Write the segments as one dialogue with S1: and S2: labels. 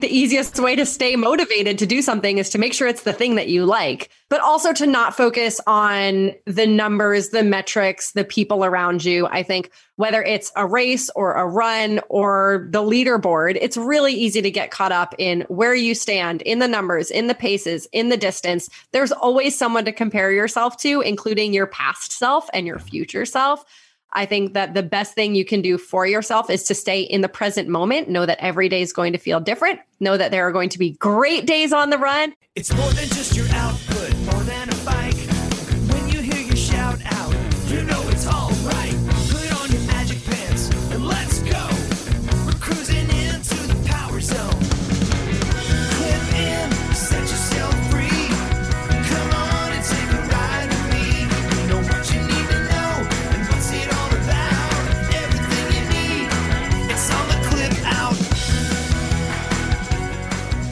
S1: the easiest way to stay motivated to do something is to make sure it's the thing that you like, but also to not focus on the numbers, the metrics, the people around you. I think whether it's a race or a run or the leaderboard, it's really easy to get caught up in where you stand in the numbers, in the paces, in the distance. There's always someone to compare yourself to, including your past self and your future self. I think that the best thing you can do for yourself is to stay in the present moment. Know that every day is going to feel different. Know that there are going to be great days on the run.
S2: It's more than just your output, more than a bike.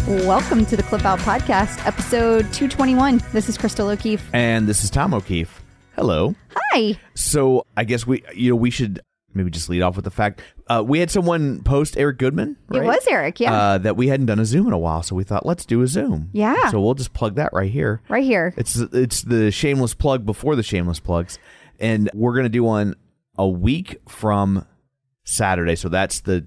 S3: Welcome to the Clip Out Podcast, episode 221. This is Crystal O'Keefe.
S4: And this is Tom O'Keefe. Hello.
S3: Hi.
S4: So I guess we, you know, we should maybe just lead off with the fact uh, we had someone post Eric Goodman.
S3: It was Eric, yeah.
S4: Uh, that we hadn't done a Zoom in a while, so we thought let's do a Zoom.
S3: Yeah.
S4: So we'll just plug that right here.
S3: right here.
S4: It's it's the shameless plug before the shameless plugs, and we're gonna do one a week from Saturday. So that's the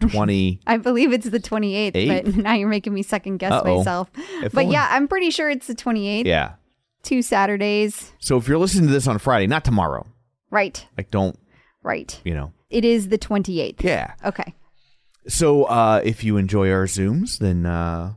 S4: twenty.
S3: I believe it's the 28th,
S4: Eighth?
S3: but now you're making me second guess
S4: Uh-oh.
S3: myself.
S4: If
S3: But
S4: only-
S3: yeah, I'm pretty sure it's the 28th.
S4: yeah.
S3: Two Saturdays.
S4: So if you're listening to this on Friday, not tomorrow,
S3: Right.
S4: like don't
S3: Right.
S4: you know?
S3: It is the 28th.
S4: Yeah.
S3: Okay.
S4: So uh, if you enjoy our Zooms, then uh,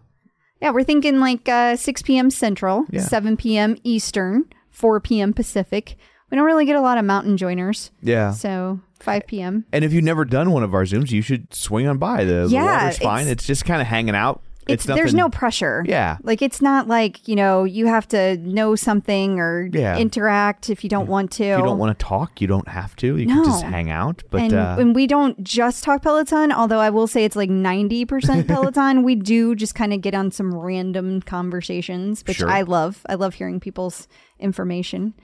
S3: Yeah, we're thinking like uh, 6 p.m. Central,
S4: Yeah.
S3: 7 p.m. Eastern, 4 p.m. Pacific. We don't really get a lot of mountain joiners.
S4: yeah.
S3: So 5 p.m.
S4: And if you've never done one of our Zooms, you should swing on by. The, the
S3: Yeah,
S4: water's fine.
S3: it's-
S4: It's, just kind of hanging out.
S3: It's,
S4: It's,
S3: there's no pressure.
S4: Yeah.
S3: Like it's not like, you know, you have to know something or
S4: Yeah.
S3: interact if you don't want to.
S4: If you don't want to talk, you don't have to. You can just hang out. But
S3: and,
S4: uh,
S3: and we don't just talk Peloton, although I will say it's like 90% Peloton. we do just kind of get on some random conversations, which
S4: Sure.
S3: I love. I love hearing people's information,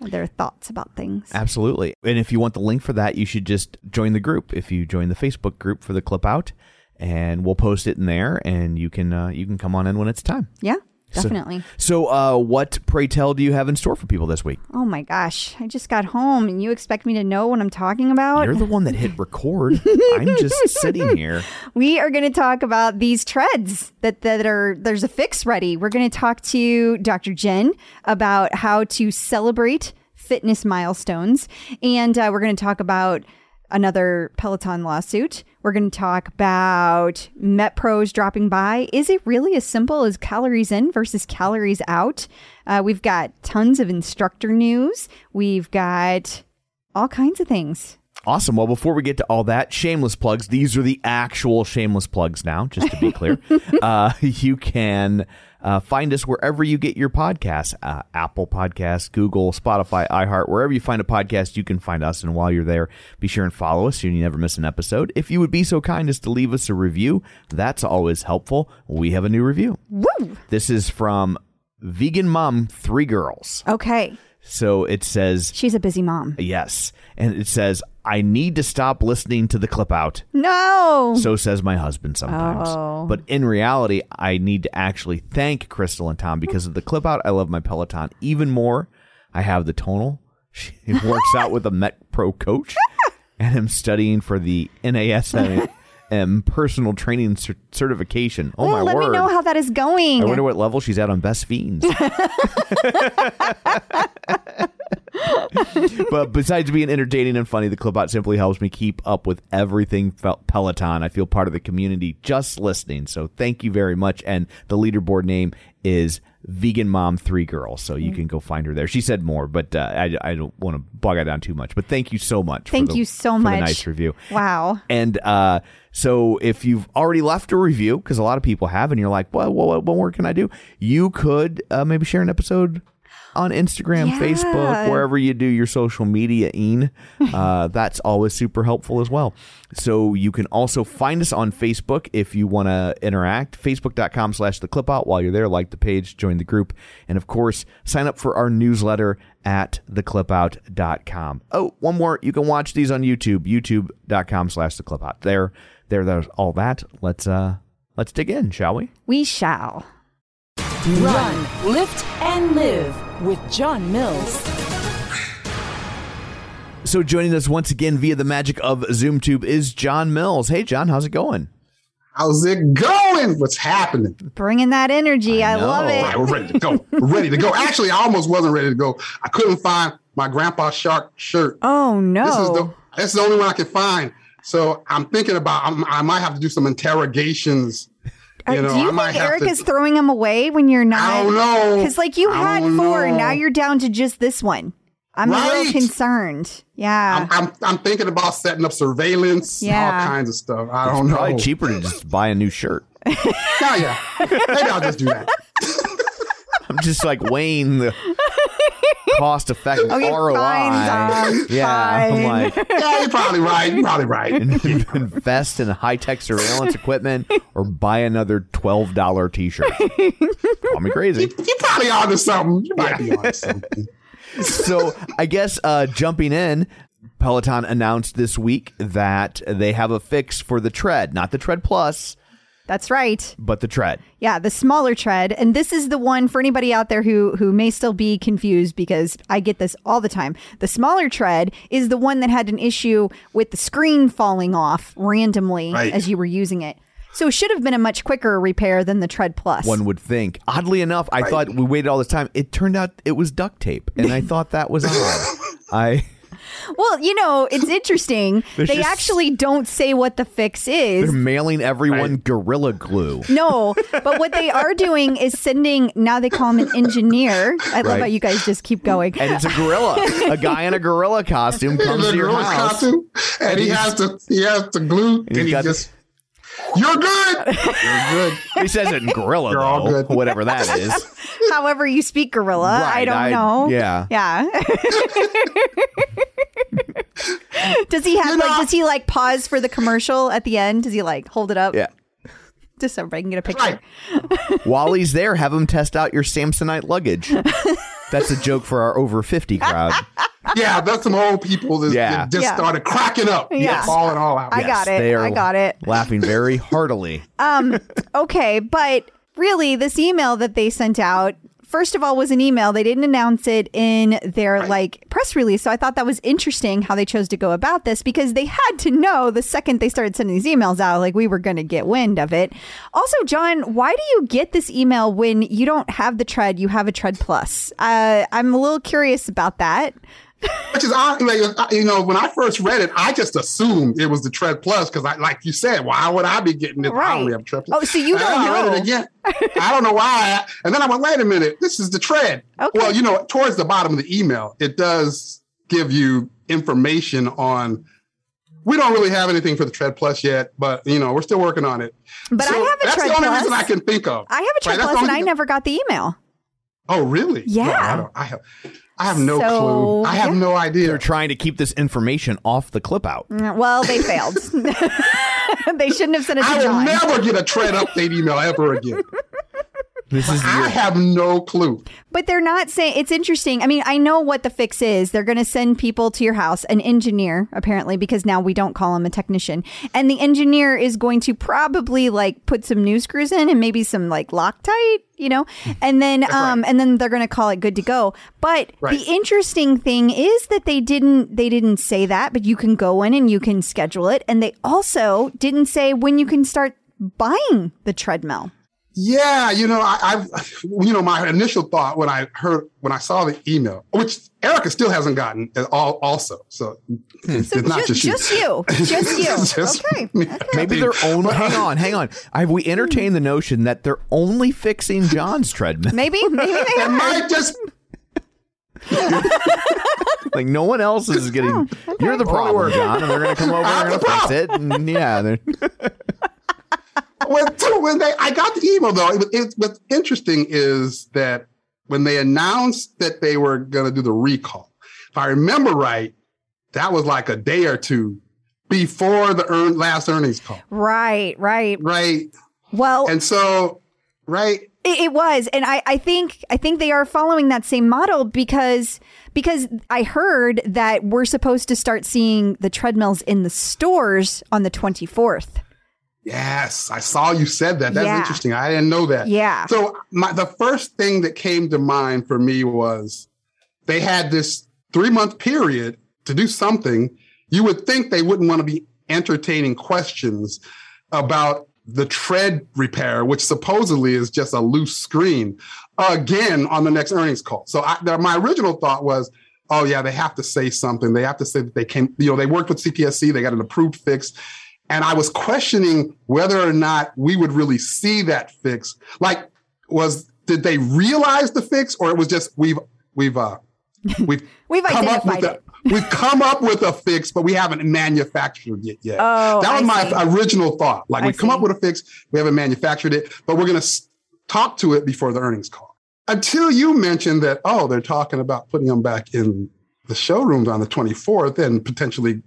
S3: their thoughts about things.
S4: Absolutely. And if you want the link for that, you should just join the group. If you join the Facebook group for the clip out, and we'll post it in there, and you can uh, you can come on in when it's time.
S3: Yeah, definitely.
S4: So, uh, what pray tell do you have in store for people this week?
S3: oh my gosh. I just got home and you expect me to know what I'm talking about?
S4: You're the one that hit record. I'm just sitting here.
S3: we are going to talk about these treads that, that are there's a fix ready we're going to talk to dr jenn about how to celebrate fitness milestones and uh, we're going to talk about another peloton lawsuit we're going to talk about met pros dropping by. Is it really as simple as calories in versus calories out? Uh, we've got tons of instructor news. We've got all kinds of things
S4: Awesome. Well, before we get to all that, shameless plugs. These are the actual shameless plugs now, just to be clear. uh, you can uh, find us wherever you get your podcasts uh, Apple Podcasts, Google, Spotify, iHeart, wherever you find a podcast, you can find us. And while you're there, be sure and follow us so you never miss an episode. If you would be so kind as to leave us a review, that's always helpful. We have a new review.
S3: Woo!
S4: This is from vegan mom, three girls.
S3: Okay.
S4: So it says,
S3: She's a busy mom.
S4: yes. And it says, I need to stop listening to the clip out.
S3: No.
S4: So says my husband sometimes.
S3: Oh.
S4: But in reality, I need to actually thank Crystal and Tom because of the clip out. I love my Peloton even more. I have the tonal. She works out with a Met Pro coach, and I'm studying for the NASM personal training cer- certification. Oh
S3: Well,
S4: my
S3: let
S4: word!
S3: Let me know how that is going.
S4: I wonder what level she's at on Best Fiends. but besides being entertaining and funny, the Clip Out simply helps me keep up with everything Peloton. I feel part of the community just listening. So thank you very much. And the leaderboard name is Vegan Mom Three Girls. So
S3: Mm.
S4: you can go find her there. She said more, but uh, I, I don't want to bog it down too much. But thank you so much.
S3: Thank
S4: for the,
S3: you so
S4: for
S3: much.
S4: The nice review.
S3: Wow.
S4: And uh, so if you've already left a review, because a lot of people have, and you're like, well, what, what more can I do? You could uh, maybe share an episode on Instagram,
S3: Yeah.
S4: Facebook, wherever you do your social media in. Uh, that's always super helpful as well. So you can also find us on Facebook if you want to interact. Facebook.com slash the clip out. While you're there, like the page, join the group. And of course, sign up for our newsletter at theclipout.com. Oh, one more. You can watch these on YouTube, youtube.com slash the clip out. There, there, there's all that. Let's, uh, let's dig in, shall we?
S3: We shall.
S5: Run, lift, and live with John Mills.
S4: So joining us once again via the magic of ZoomTube is John Mills. Hey, John, how's it going?
S6: How's it going? What's happening?
S3: Bringing that energy. I,
S4: I
S3: love
S4: know.
S6: All right,
S3: it.
S6: we're ready to go. We're ready to go. Actually, I almost wasn't ready to go. I couldn't find my grandpa shark shirt.
S3: Oh, no.
S6: This is the that's the only one I could find. So I'm thinking about I'm, I might have to do some interrogations.
S3: Uh,
S6: You know,
S3: Do you
S6: I might
S3: think Eric
S6: to-
S3: is throwing them away when you're not?
S6: I don't know.
S3: Because, like, you
S6: I
S3: had four,
S6: know.
S3: now you're down to just this one. I'm a little concerned. Yeah.
S6: I'm, I'm I'm thinking about setting up surveillance,
S3: Yeah.
S6: all kinds of stuff. I don't know.
S4: Probably cheaper to just buy a new shirt.
S6: Yeah, yeah. Maybe I'll just do that.
S4: I'm just like weighing the cost effective
S3: Okay,
S4: ROI.
S3: fine,
S4: yeah, I'm like
S6: Yeah, you're probably right. You're probably right.
S4: invest in high tech surveillance equipment or buy another twelve dollar t shirt. Call me crazy.
S6: You probably onto something. You might be onto something.
S4: so I guess uh, jumping in, Peloton announced this week that they have a fix for the tread, not the tread plus,
S3: That's right.
S4: but the tread.
S3: Yeah, the smaller tread, and this is the one for anybody out there who who may still be confused because I get this all the time. The smaller tread is the one that had an issue with the screen falling off randomly
S6: Right.
S3: as you were using it. So it should have been a much quicker repair than the tread plus.
S4: One would think. Oddly enough, I thought we waited all this time. It turned out it was duct tape, and I thought that was odd. I
S3: well, you know, it's interesting.
S4: There's
S3: they
S4: just-
S3: actually don't say what the fix is.
S4: they're mailing everyone gorilla glue.
S3: No, but what they are doing is sending. Now they call him an engineer. I love
S4: Right.
S3: how you guys just keep going.
S4: And it's a gorilla. a guy in a gorilla costume comes
S6: the
S4: to your house.
S6: costume, and he has to he has to glue, and
S4: he's
S6: he
S4: got-
S6: just you're good, you're good.
S4: He says it in gorilla,
S6: You're all
S4: though,
S6: good.
S4: whatever that is.
S3: However, you speak gorilla. I
S4: Right,
S3: don't
S4: I-
S3: know.
S4: yeah.
S3: yeah. does he have
S6: You
S3: like?
S6: know-
S3: Does he like pause for the commercial at the end? Does he like hold it up?
S4: Yeah.
S3: Just so everybody can get a picture.
S6: Right.
S4: While he's there, have him test out your Samsonite luggage. That's a joke for our over 50 crowd.
S6: Yeah, that's some old people that,
S4: Yeah.
S6: that just
S3: Yeah.
S6: started cracking up,
S3: Yeah.
S6: falling all out.
S3: I got it.
S4: They are
S3: I got it.
S4: Laughing very heartily.
S3: Um, Okay, but really, this email that they sent out, first of all, was an email. They didn't announce it in their like press release. So I thought that was interesting how they chose to go about this because they had to know the second they started sending these emails out, like we were going to get wind of it. Also, John, why do you get this email when you don't have the tread? You have a tread plus. Uh, I'm a little curious about that.
S6: Which is odd, like, uh, you know, when I first read it, I just assumed it was the Tread Plus because, I, like you said, why would I be getting it? I
S3: Right.
S6: don't have Tread Plus.
S3: Oh, so you don't
S6: I
S3: know.
S6: it again. I don't know why. And then I went, wait a minute, this is the Tread.
S3: Okay.
S6: Well, you know, towards the bottom of the email, it does give you information on. We don't really have anything for the Tread Plus yet, but you know, we're still working on it.
S3: But I have a
S6: that's
S3: Tread
S6: the only
S3: Plus.
S6: reason I can think of.
S3: I have a tread
S6: Right,
S3: plus, and I never got the email.
S6: Oh, really?
S3: Yeah.
S6: No, I, don't, I have. I have no
S3: So,
S6: clue. I have
S3: yeah.
S6: no idea.
S4: They're trying to keep this information off the clip out.
S3: Mm, Well, they failed. they shouldn't have sent it to
S6: I will
S3: John.
S6: never get a Tread update email ever again.
S4: This is
S6: I
S4: your,
S6: have no clue.
S3: But they're not saying it's interesting. I mean, I know what the fix is. They're going to send people to your house, an engineer, apparently, because now we don't call him a technician. And the engineer is going to probably like put some new screws in and maybe some like Loctite, you know, and then um and then they're going to call it good to go. But
S6: Right.
S3: the interesting thing is that they didn't they didn't say that, but you can go in and you can schedule it, and they also didn't say when you can start buying the treadmill.
S6: Yeah, you know, I, I've, you know, my initial thought when I heard when I saw the email, which Erica still hasn't gotten, at all also. So hmm. it's,
S3: So
S6: it's not
S3: just,
S6: just, you.
S3: just you, just you. Okay. okay.
S4: maybe they're only. hang on, hang on. Have we hmm. entertained the notion that they're only fixing John's treadmill?
S3: Maybe, maybe they are.
S6: might just
S4: like no one else is getting. Oh, you're the problem, John, and they're going to come over
S6: I'm
S4: and
S6: the
S4: fix it. And yeah, they're-
S6: when, when they I got the email though, it, it, what's interesting is that when they announced that they were going to do the recall, if I remember right, that was like a day or two before the earn, last earnings call,
S3: Right, right.
S6: right?
S3: Well,
S6: And so, right,
S3: it, it was, and I, I think, I think they are following that same model because, because I heard that we're supposed to start seeing the treadmills in the stores on the twenty fourth.
S6: Yes, I saw you said that. That's
S3: Yeah.
S6: interesting. I didn't know that.
S3: Yeah.
S6: So my the first thing that came to mind for me was they had this three month period to do something. You would think they wouldn't want to be entertaining questions about the tread repair, which supposedly is just a loose screen, again on the next earnings call. So I, my original thought was, oh yeah, they have to say something. They have to say that they came, you know, they worked with CPSC, they got an approved fix. And I was questioning whether or not we would really see that fix. Like, was did they realize the fix, or it was just we've we've uh we've
S3: We've
S6: come up with a, we've come up with a fix, but we haven't manufactured it yet.
S3: Oh,
S6: that was
S3: I
S6: my
S3: see.
S6: original thought. Like we come up with a fix, we haven't manufactured it, but we're going to talk to it before the earnings call. Until you mentioned that, oh, they're talking about putting them back in the showrooms on the 24th and potentially,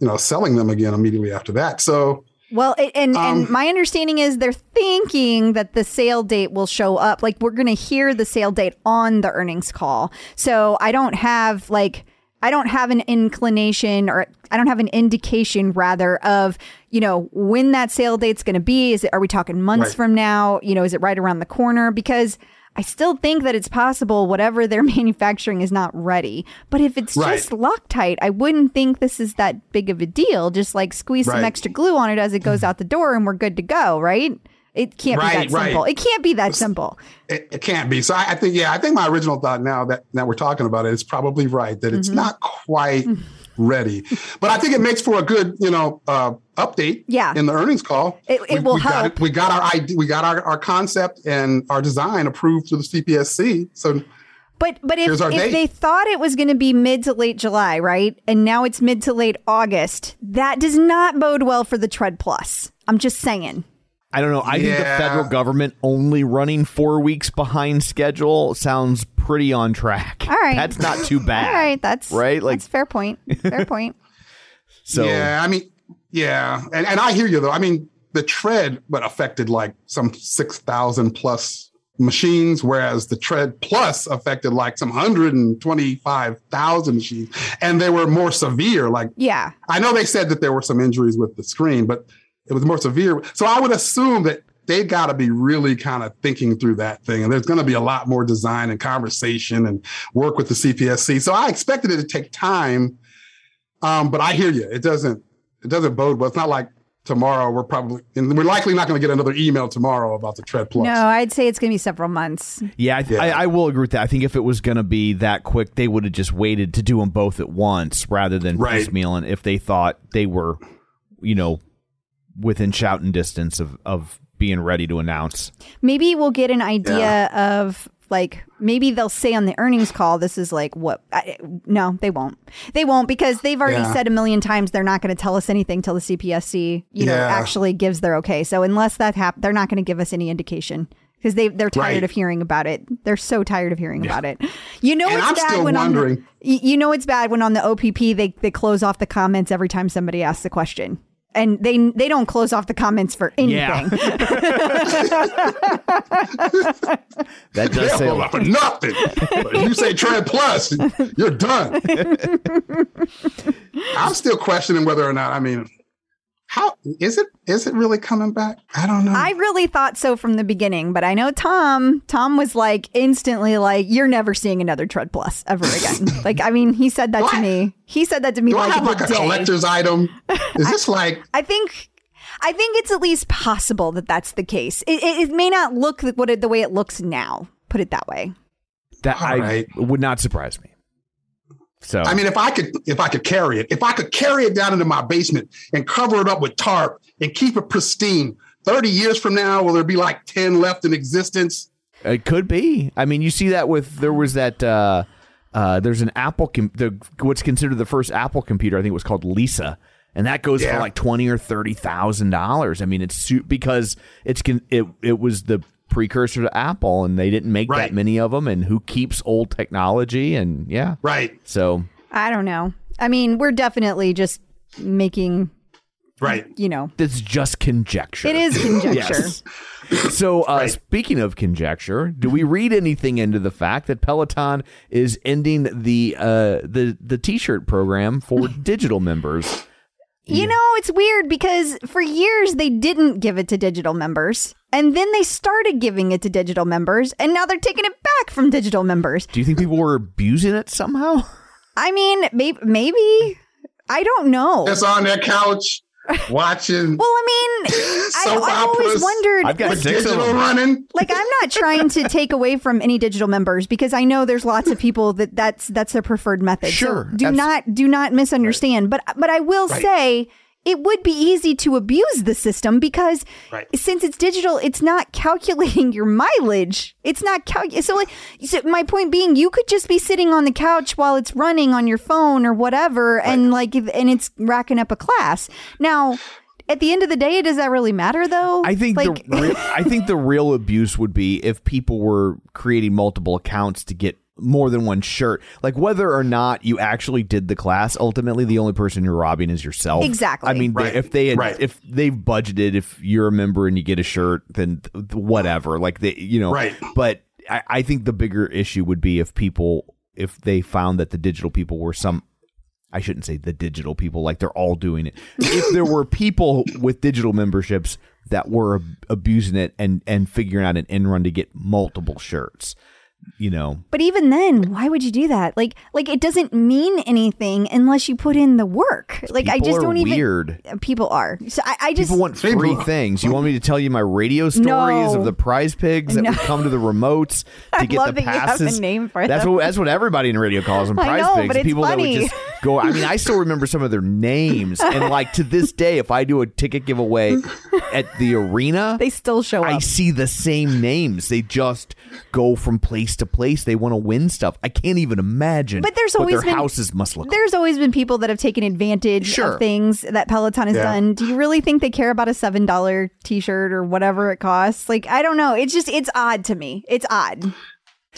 S6: you know, selling them again immediately after that. So
S3: Well, and and
S6: Um,
S3: my understanding is they're thinking that the sale date will show up. Like we're going to hear the sale date on the earnings call. So I don't have like I don't have an inclination or I don't have an indication rather of you know when that sale date's going to be. Is it are we talking months
S6: Right.
S3: from now? You know, is it right around the corner? Because I still think that it's possible whatever they're manufacturing is not ready. But if it's
S6: Right.
S3: just Loctite, I wouldn't think this is that big of a deal. Just like squeeze some extra glue on it as it goes out the door and we're good to go, right? It can't be
S6: Right,
S3: that
S6: right.
S3: simple. It can't be that simple.
S6: it, it can't be. So I, I think, yeah, I think my original thought now that that we're talking about it is probably right that it's
S3: Mm-hmm.
S6: not quite ready, but I think it makes for a good, you know, uh, update.
S3: Yeah.
S6: in the earnings call,
S3: It- it
S6: we,
S3: will
S6: we Got
S3: help.
S6: it, we got our idea, we got our, our concept and our design approved through the CPSC. So
S3: But but if, if they thought it was going to be mid to late July, right? And now it's mid to late August, that does not bode well for the Tread Plus. I'm just saying.
S4: I don't know. I think the federal government only running four weeks behind schedule sounds pretty on track.
S3: All right.
S4: That's not too bad.
S3: All right, that's
S4: right. Like
S3: that's fair point. Fair point.
S4: so.
S6: yeah, I mean, yeah, and and I hear you though. I mean, the tread, but affected like some six thousand plus machines, whereas the tread plus affected like some hundred and twenty five thousand machines, and they were more severe. Like
S3: Yeah.
S6: I know they said that there were some injuries with the screen, but it was more severe. So I would assume that they've got to be really kind of thinking through that thing. And there's going to be a lot more design and conversation and work with the CPSC. So I expected it to take time. Um, but I hear you. It doesn't, it doesn't bode well. It's not like tomorrow we're probably, and we're likely not going to get another email tomorrow about the Tread Plus.
S3: No, I'd say it's going to be several months.
S4: Yeah, I, th-
S6: Yeah.
S4: I, I will agree with that. I think if it was going to be that quick, they would have just waited to do them both at once rather than
S6: Right.
S4: piecemealing if they thought they were, you know, within shouting distance of, of being ready to announce.
S3: Maybe we'll get an idea of like maybe they'll say on the earnings call this is like what I, no they won't they won't because they've already
S6: Yeah.
S3: said a million times they're not going to tell us anything till the cpsc you know
S6: Yeah.
S3: actually gives their okay so unless that happens they're not going to give us any indication because they they're tired
S6: Right.
S3: of hearing about it they're so tired of hearing about it you know
S6: And
S3: it's
S6: I'm
S3: bad
S6: still
S3: when on the, you know it's bad when on the opp they they close off the comments every time somebody asks a question And they they don't close off the comments for anything.
S4: Yeah. that does say a lot.
S6: for nothing. But if you say Tread Plus, you're done. I'm still questioning whether or not. I mean, how is it? Is it really coming back? I don't know.
S3: I really thought so from the beginning, but I know Tom. Tom was like instantly like, "You're never seeing another Tread Plus ever again." like, I mean, he said that to
S6: What?
S3: me. He said that to me
S6: Do I
S3: like
S6: have like a
S3: day.
S6: collector's item? Is this like?
S3: I think. I think it's at least possible that that's the case. It, it, it may not look the- what it, the way it looks now. Put it that way.
S4: That
S6: All
S4: I
S6: right.
S4: would not surprise me. So
S6: I mean, if I could, if I could carry it, if I could carry it down into my basement and cover it up with tarp and keep it pristine, thirty years from now, will there be like ten left in existence?
S4: It could be. I mean, you see that with there was that uh, uh, there's an Apple com- the what's considered the first Apple computer. I think it was called Lisa, and that goes for like twenty or thirty thousand dollars. I mean, it's su- because it's con- it it was the precursor to Apple, and they didn't make that many of them. And who keeps old technology? And yeah,
S6: Right,
S4: so
S3: I don't know. I mean, we're definitely just making,
S6: right.
S3: you know,
S4: it's just conjecture.
S3: it is conjecture.
S4: So, uh,
S6: Right.
S4: speaking of conjecture, do we read anything into the fact that Peloton is ending the uh, the the T-shirt program for digital members?
S3: You know, it's weird because for years they didn't give it to digital members. And then they started giving it to digital members. And now they're taking it back from digital members.
S4: Do you think people were abusing it somehow?
S3: I mean, maybe, maybe I don't know.
S6: It's on their couch watching
S3: well, I mean, I,
S6: Soap
S3: I always wondered.
S4: I've got
S6: with
S4: six of
S6: digital
S4: them.
S6: running.
S3: like I'm not trying to take away from any digital members because I know there's lots of people that that's that's their preferred method. So
S4: Sure,
S3: do
S4: abs-
S3: not do not misunderstand. But but I will
S6: Right.
S3: say it would be easy to abuse the system because
S6: Right.
S3: since it's digital, it's not calculating your mileage. It's not calculating. so like so my point being you could just be sitting on the couch while it's running on your phone or whatever and like if, and it's racking up a class. Now at the end of the day, does that really matter though?
S4: I think
S3: like
S4: the real, I think the real abuse would be if people were creating multiple accounts to get more than one shirt. Like whether or not you actually did the class, ultimately the only person you're robbing is yourself.
S3: Exactly.
S4: I mean, they-
S6: Right.
S4: if they had,
S6: Right.
S4: if they've budgeted, if you're a member and you get a shirt, then th- th- whatever. Like they, you know.
S6: Right.
S4: But I, I think the bigger issue would be if people, if they found that the digital people were some. I shouldn't say the digital people, like they're all doing it. If there were people with digital memberships that were ab- abusing it and and figuring out an end run to get multiple shirts, you know,
S3: But even then, why would you do that? Like, like it doesn't mean anything unless you put in the work. Like, I just
S4: are
S3: don't even. People are. So I, I just.
S4: people want free things. You want me to tell you my radio stories
S3: No.
S4: of the prize pigs that
S3: No.
S4: would come to the remotes to
S3: I
S4: get
S3: love
S4: the
S3: that you have a
S4: passes?
S3: name for
S4: that's
S3: them.
S4: what that's what everybody in radio calls them.
S3: I
S4: Prize
S3: know,
S4: pigs.
S3: but it's
S4: people that
S3: funny.
S4: would just go. I mean, I still remember some of their names, and like to this day, if I do a ticket giveaway at the arena,
S3: They still show up.
S4: I
S3: up.
S4: see the same names. They just go from place to place. They want to win stuff. I can't even imagine.
S3: But there's
S4: what
S3: always
S4: their
S3: been-
S4: houses must look. like.
S3: There's always been people that have taken advantage
S4: Sure.
S3: of things that Peloton has
S6: Yeah.
S3: done. Do you really think they care about a seven dollar T-shirt or whatever it costs? Like, I don't know. It's just it's odd to me. It's odd.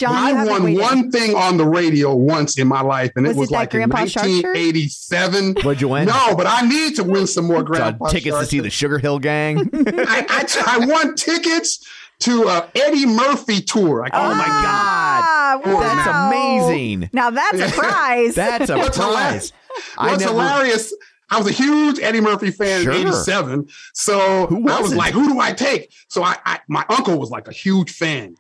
S3: John,
S6: I won one thing on the radio once in my life, and
S3: Was
S6: it was
S3: it
S6: like in
S3: Grandpa Shark shirt?
S6: 1987.
S4: What'd you win?
S6: No, but I need to win some more
S4: Uh,
S6: Grandpa
S4: tickets to see the Sugar Hill Gang.
S6: I, I, I won tickets to a Eddie Murphy tour. I
S4: Oh my God.
S3: Ah,
S4: That's
S3: wow.
S4: amazing.
S3: Now that's a prize.
S4: That's a
S6: What's
S4: prize. I
S6: What's
S4: never.
S6: hilarious? I was a huge Eddie Murphy fan
S4: Sure.
S6: in '87, so I was like, "Who do I take?" So I, I, my uncle was like a huge fan,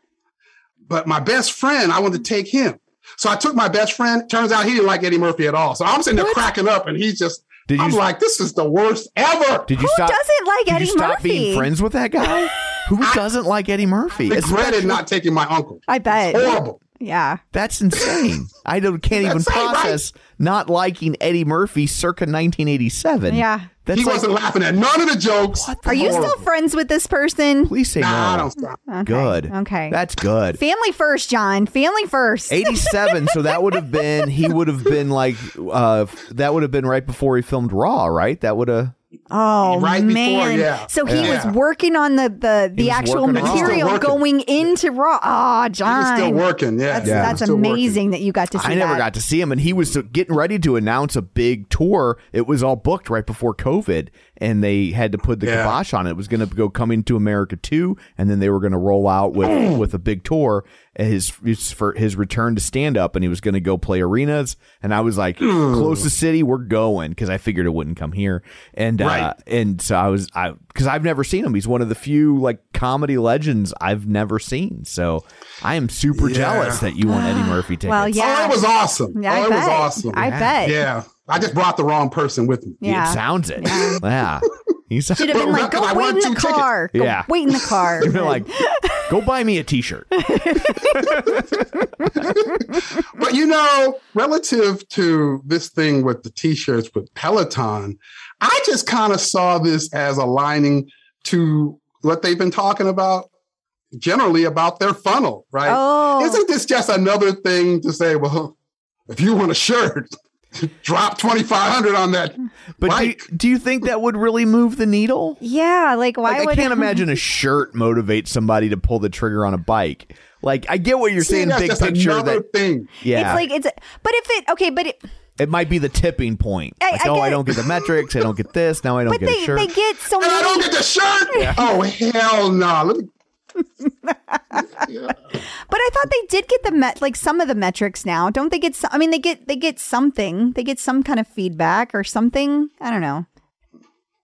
S6: but my best friend, I wanted to take him. So I took my best friend. Turns out he didn't like Eddie Murphy at all. So I'm sitting there cracking up, and he's just.
S4: Did you-
S6: I'm like, this is the worst ever.
S4: Did you
S3: Who
S4: stop?
S3: doesn't like
S4: did
S3: Eddie
S4: you stop
S3: Murphy?
S4: being friends with that guy? Who doesn't like Eddie Murphy?
S6: Regretted
S4: Especially-
S6: not taking my uncle.
S3: I bet.
S6: Horrible.
S3: Yeah.
S4: That's insane. I don't, can't even
S6: That's right,
S4: process not liking Eddie Murphy circa 1987.
S3: Yeah.
S4: That's
S6: he
S4: like,
S6: wasn't laughing at none of the jokes.
S3: Are you still friends with this person?
S4: please say
S6: Nah, I
S4: no.
S6: don't stop.
S3: Okay.
S4: Good.
S3: Okay.
S4: That's good.
S3: Family first, John. Family first.
S4: 87 so that would have been he would have been like uh that would have been right before he filmed raw right that would have
S3: Oh
S6: Right before,
S3: man!
S6: yeah.
S3: So he
S6: Yeah.
S3: was working on the the, the actual
S4: working on Raw.
S3: material going into Raw. Ah, oh,
S6: He's
S3: John,
S6: still working. Yeah,
S3: That's,
S6: yeah,
S3: that's
S6: still working.
S3: amazing that you got to see
S4: I never
S3: that.
S4: got to see him, and he was getting ready to announce a big tour. It was all booked right before COVID, and they had to put the
S6: Yeah.
S4: kibosh on it. It was going to go coming to America too, and then they were going to roll out with mm. with a big tour. And His, his for his return to stand up, and he was going to go play arenas. And I was like, closest city, we're going because I figured it wouldn't come here. And uh, and so I was I because I've never seen him. He's one of the few like comedy legends I've never seen. So I am super
S6: Yeah.
S4: jealous that you want Eddie Murphy tickets.
S3: Well, yeah.
S6: Oh, it was awesome.
S3: Yeah, I
S6: oh, it
S3: bet.
S6: was awesome.
S3: I bet.
S6: Yeah, I just brought the wrong person with me.
S3: Yeah.
S4: It sounds it. Yeah. He's
S3: Should have been like, go wait in the
S6: tickets.
S3: car. Go
S4: Yeah.
S3: wait in the car.
S4: You're like, go buy me a t-shirt.
S6: But you know, relative to this thing with the t-shirts with Peloton, I just kind of saw this as aligning to what they've been talking about generally about their funnel, right?
S3: Oh.
S6: Isn't this just another thing to say, well, if you want a shirt, drop 2500 on that
S4: But do,
S6: bike.
S4: do you think that would really move the needle?
S3: yeah, like why
S4: Like, I can't imagine a shirt motivates somebody to pull the trigger on a bike. Like, I get what you're
S6: See,
S4: saying,
S6: that's
S4: big
S6: just
S4: picture.
S6: another
S4: That
S6: thing.
S4: yeah,
S3: It's like it's, but if it okay, but it,
S4: it might be the tipping point.
S3: I-
S4: like,
S3: I
S4: oh, I don't get the metrics. I don't get this. Now I don't
S3: but
S4: get
S3: they
S4: a shirt.
S3: they get so
S6: And I don't get the shirt. Oh hell no! Let me-
S3: But I thought they did get the met like some of the metrics now. Don't they get? Some, I mean, they get they get something. They get some kind of feedback or something. I don't know.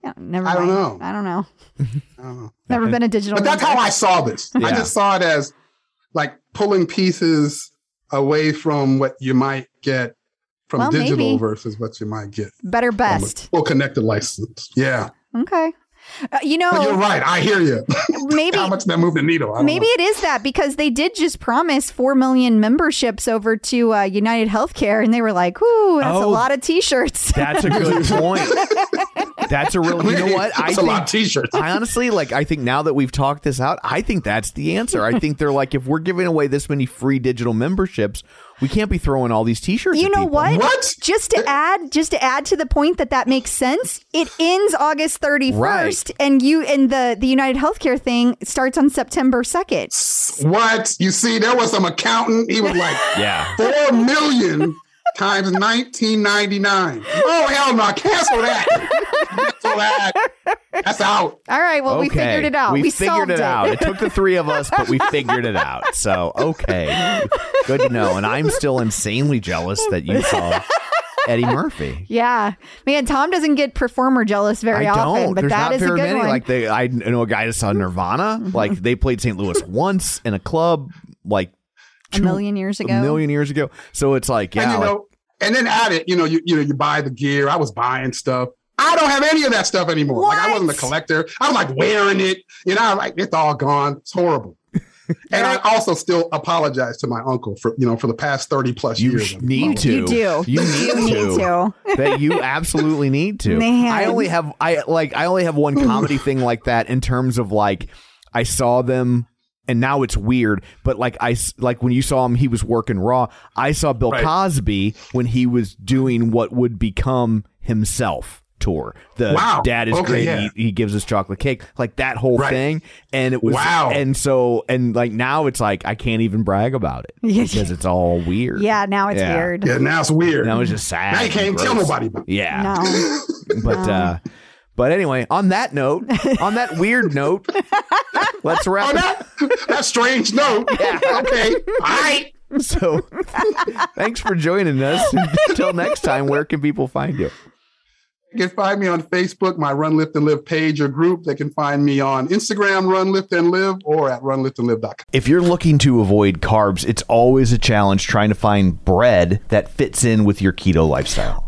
S3: Yeah, never.
S6: I don't
S3: mind.
S6: know.
S3: I don't know.
S6: I don't know.
S3: Never been a digital.
S6: But that's
S3: member.
S6: how I saw this. I just saw it as like pulling pieces away from what you might get from
S3: Well,
S6: digital
S3: maybe.
S6: versus what you might get
S3: better best.
S6: full connected license. Yeah.
S3: Okay. Uh, you
S6: But you're right. I hear you.
S3: maybe
S6: How much that moved the needle?
S3: Maybe
S6: know.
S3: it is that because they did just promise four million memberships over to uh, United Healthcare, and they were like, "Ooh, that's a
S4: Oh.
S3: lot of T-shirts."
S4: That's a good point. That's a real. You know what? I
S6: That's a lot of
S4: think.
S6: t-shirts.
S4: I honestly like. I think now that we've talked this out, I think that's the answer. I think they're like, if we're giving away this many free digital memberships, we can't be throwing all these T-shirts.
S3: you
S4: at
S3: know what?
S6: What?
S3: Just to add, just to add to the point that that makes sense. It ends August thirty first, and you and the the United Healthcare thing starts on September second.
S6: What? You see, there was some accountant. He was like,
S4: Yeah.
S6: four million times 1999. Oh, hell no. Cancel that. Cancel that. That's out.
S3: All right, well, we figured it out.
S4: We,
S3: We,
S4: figured
S3: solved
S4: it out. It took the three of us, but we figured it out. So okay, good to know. And I'm still insanely jealous that you saw Eddie Murphy.
S3: Yeah, man, Tom doesn't get performer jealous very
S4: I
S3: often,
S4: don't.
S3: but
S4: There's
S3: that
S4: not
S3: is a
S4: very
S3: good
S4: many.
S3: one. Mm-hmm.
S4: Like they, I know a guy that saw Nirvana. Like they played St. Louis once in a club, like
S3: a million years ago.
S4: a million years ago. So it's like, yeah,
S6: and you
S4: like-
S6: know, and then at it, you know, you you know, you buy the gear. I was buying stuff. I don't have any of that stuff anymore. Like I wasn't a collector. I was like wearing it. You know, like it's all gone. It's horrible. and I also still apologize to my uncle for you know for the past thirty plus
S4: you
S6: years.
S4: sh- need to.
S3: You do.
S4: You need
S3: You need
S4: to.
S3: to.
S4: that you absolutely need to.
S3: Man.
S4: I only have I like I only have one comedy thing like that in terms of like I saw them and now it's weird, but like I like when you saw him, he was working raw. I saw Bill
S6: Right.
S4: Cosby when he was doing what would become himself tour. The
S6: Wow.
S4: dad is
S6: Okay,
S4: great.
S6: yeah.
S4: He, he gives us chocolate cake, like that whole
S6: Right.
S4: thing. And it was
S6: Wow.
S4: And so and like now it's like I can't even brag about it because it's all weird.
S3: Yeah, now it's
S4: Yeah.
S3: weird.
S6: Yeah, now it's weird.
S4: Now it's just sad.
S6: Now you can't even tell nobody about it.
S4: Yeah.
S3: No.
S4: But uh but anyway, on that note, on that weird note, let's wrap
S6: Oh, that that strange note. Yeah. Okay. All right.
S4: So thanks for joining us. Until next time, where can people find you?
S6: You can find me on Facebook, my Run Lift and Live page or group. They can find me on Instagram, Run Lift and Live, or at runliftandlive.com.
S4: If you're looking to avoid carbs, it's always a challenge trying to find bread that fits in with your keto lifestyle.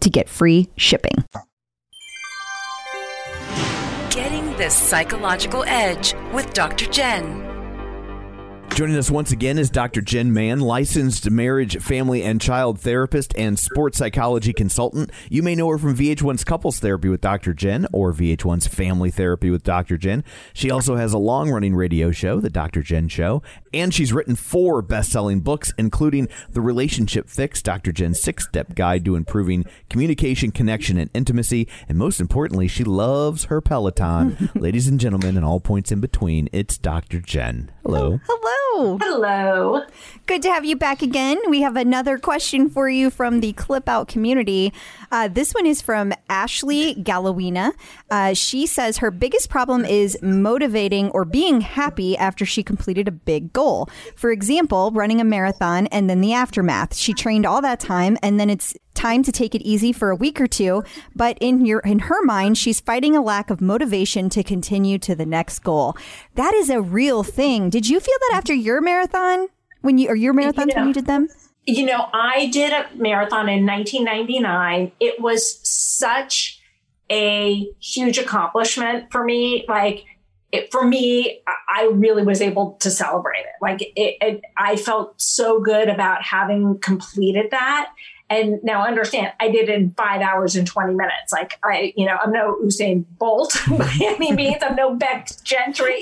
S3: to get free shipping.
S5: Getting the psychological edge with Dr. Jenn.
S4: Joining us once again is Dr. Jenn Mann, licensed marriage, family, and child therapist and sports psychology consultant. You may know her from VH1's Couples Therapy with Dr. Jenn or VH1's Family Therapy with Dr. Jenn. She also has a long running radio show, The Dr. Jenn Show, and she's written four best selling books, including The Relationship Fix, Dr. Jenn's six step guide to improving communication, connection, and intimacy. And most importantly, she loves her Peloton. Ladies and gentlemen, and all points in between, it's Dr. Jenn. Hello.
S3: Hello.
S1: Hello.
S3: Good to have you back again. We have another question for you from the Clip Out community. Uh, this one is from Ashley Gallowina. Uh, she says her biggest problem is motivating or being happy after she completed a big goal. For example, running a marathon and then the aftermath. She trained all that time and then it's time to take it easy for a week or two, but in your in her mind, she's fighting a lack of motivation to continue to the next goal. That is a real thing. Did you feel that after your marathon when you or your marathons when you did them?
S7: You know, I did a marathon in 1999. It was such a huge accomplishment for me. Like, it, for me, I- really was able to celebrate it. Like, it, it, I felt so good about having completed that. And now understand, I did it in five hours and 20 minutes. Like, I, you know, I'm no Usain Bolt by any means. I'm no Becs Gentry,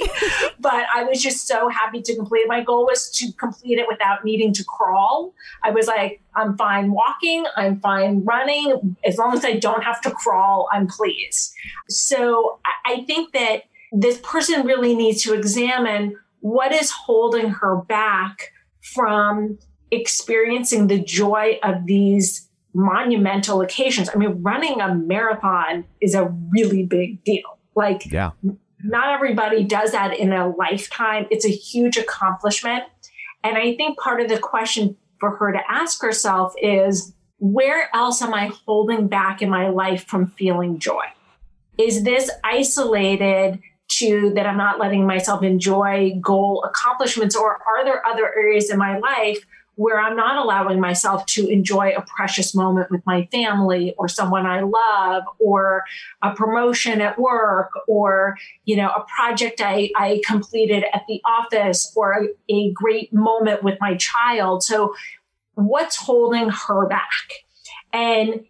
S7: but I was just so happy to complete it. My goal was to complete it without needing to crawl. I was like, I'm fine walking, I'm fine running. As long as I don't have to crawl, I'm pleased. So I think that this person really needs to examine what is holding her back from experiencing the joy of these monumental occasions. I mean, running a marathon is a really big deal. Like,
S4: Yeah.
S7: not everybody does that in a lifetime. It's a huge accomplishment. And I think part of the question for her to ask herself is where else am I holding back in my life from feeling joy? Is this isolated to that I'm not letting myself enjoy goal accomplishments, or are there other areas in my life where I'm not allowing myself to enjoy a precious moment with my family or someone I love or a promotion at work or you know a project I, I completed at the office or a, a great moment with my child? So what's holding her back? And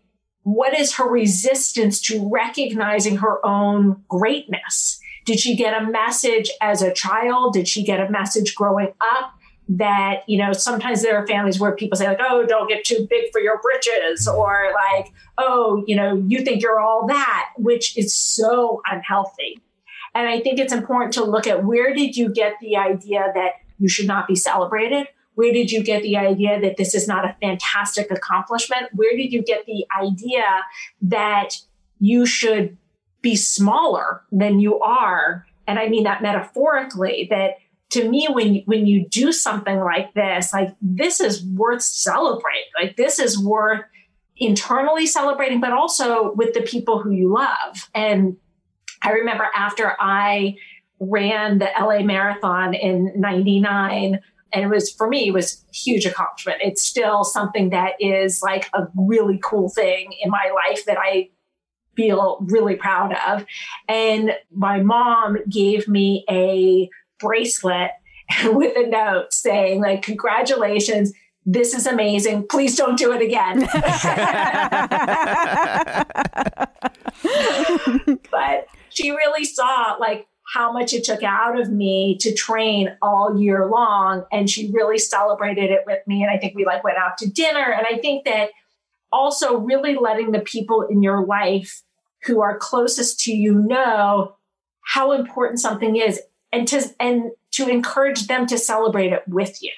S7: what is her resistance to recognizing her own greatness Did she get a message as a child? Did she get a message growing up? That, you know, sometimes there are families where people say, like, oh, don't get too big for your britches, or like, oh, you know, you think you're all that, which is so unhealthy. And I think it's important to look at where did you get the idea that you should not be celebrated? Where did you get the idea that this is not a fantastic accomplishment? Where did you get the idea that you should be smaller than you are? And I mean that metaphorically, that to me, when, when you do something like this, like this is worth celebrating. Like this is worth internally celebrating, but also with the people who you love. And I remember after I ran the LA Marathon in 99, and it was for me, it was huge accomplishment. It's still something that is like a really cool thing in my life that I feel really proud of. And my mom gave me a bracelet with a note saying, like, congratulations. This is amazing. Please don't do it again. but she really saw like how much it took out of me to train all year long and she really celebrated it with me and i think we like went out to dinner and i think that also really letting the people in your life who are closest to you know how important something is and to and to encourage them to celebrate it with you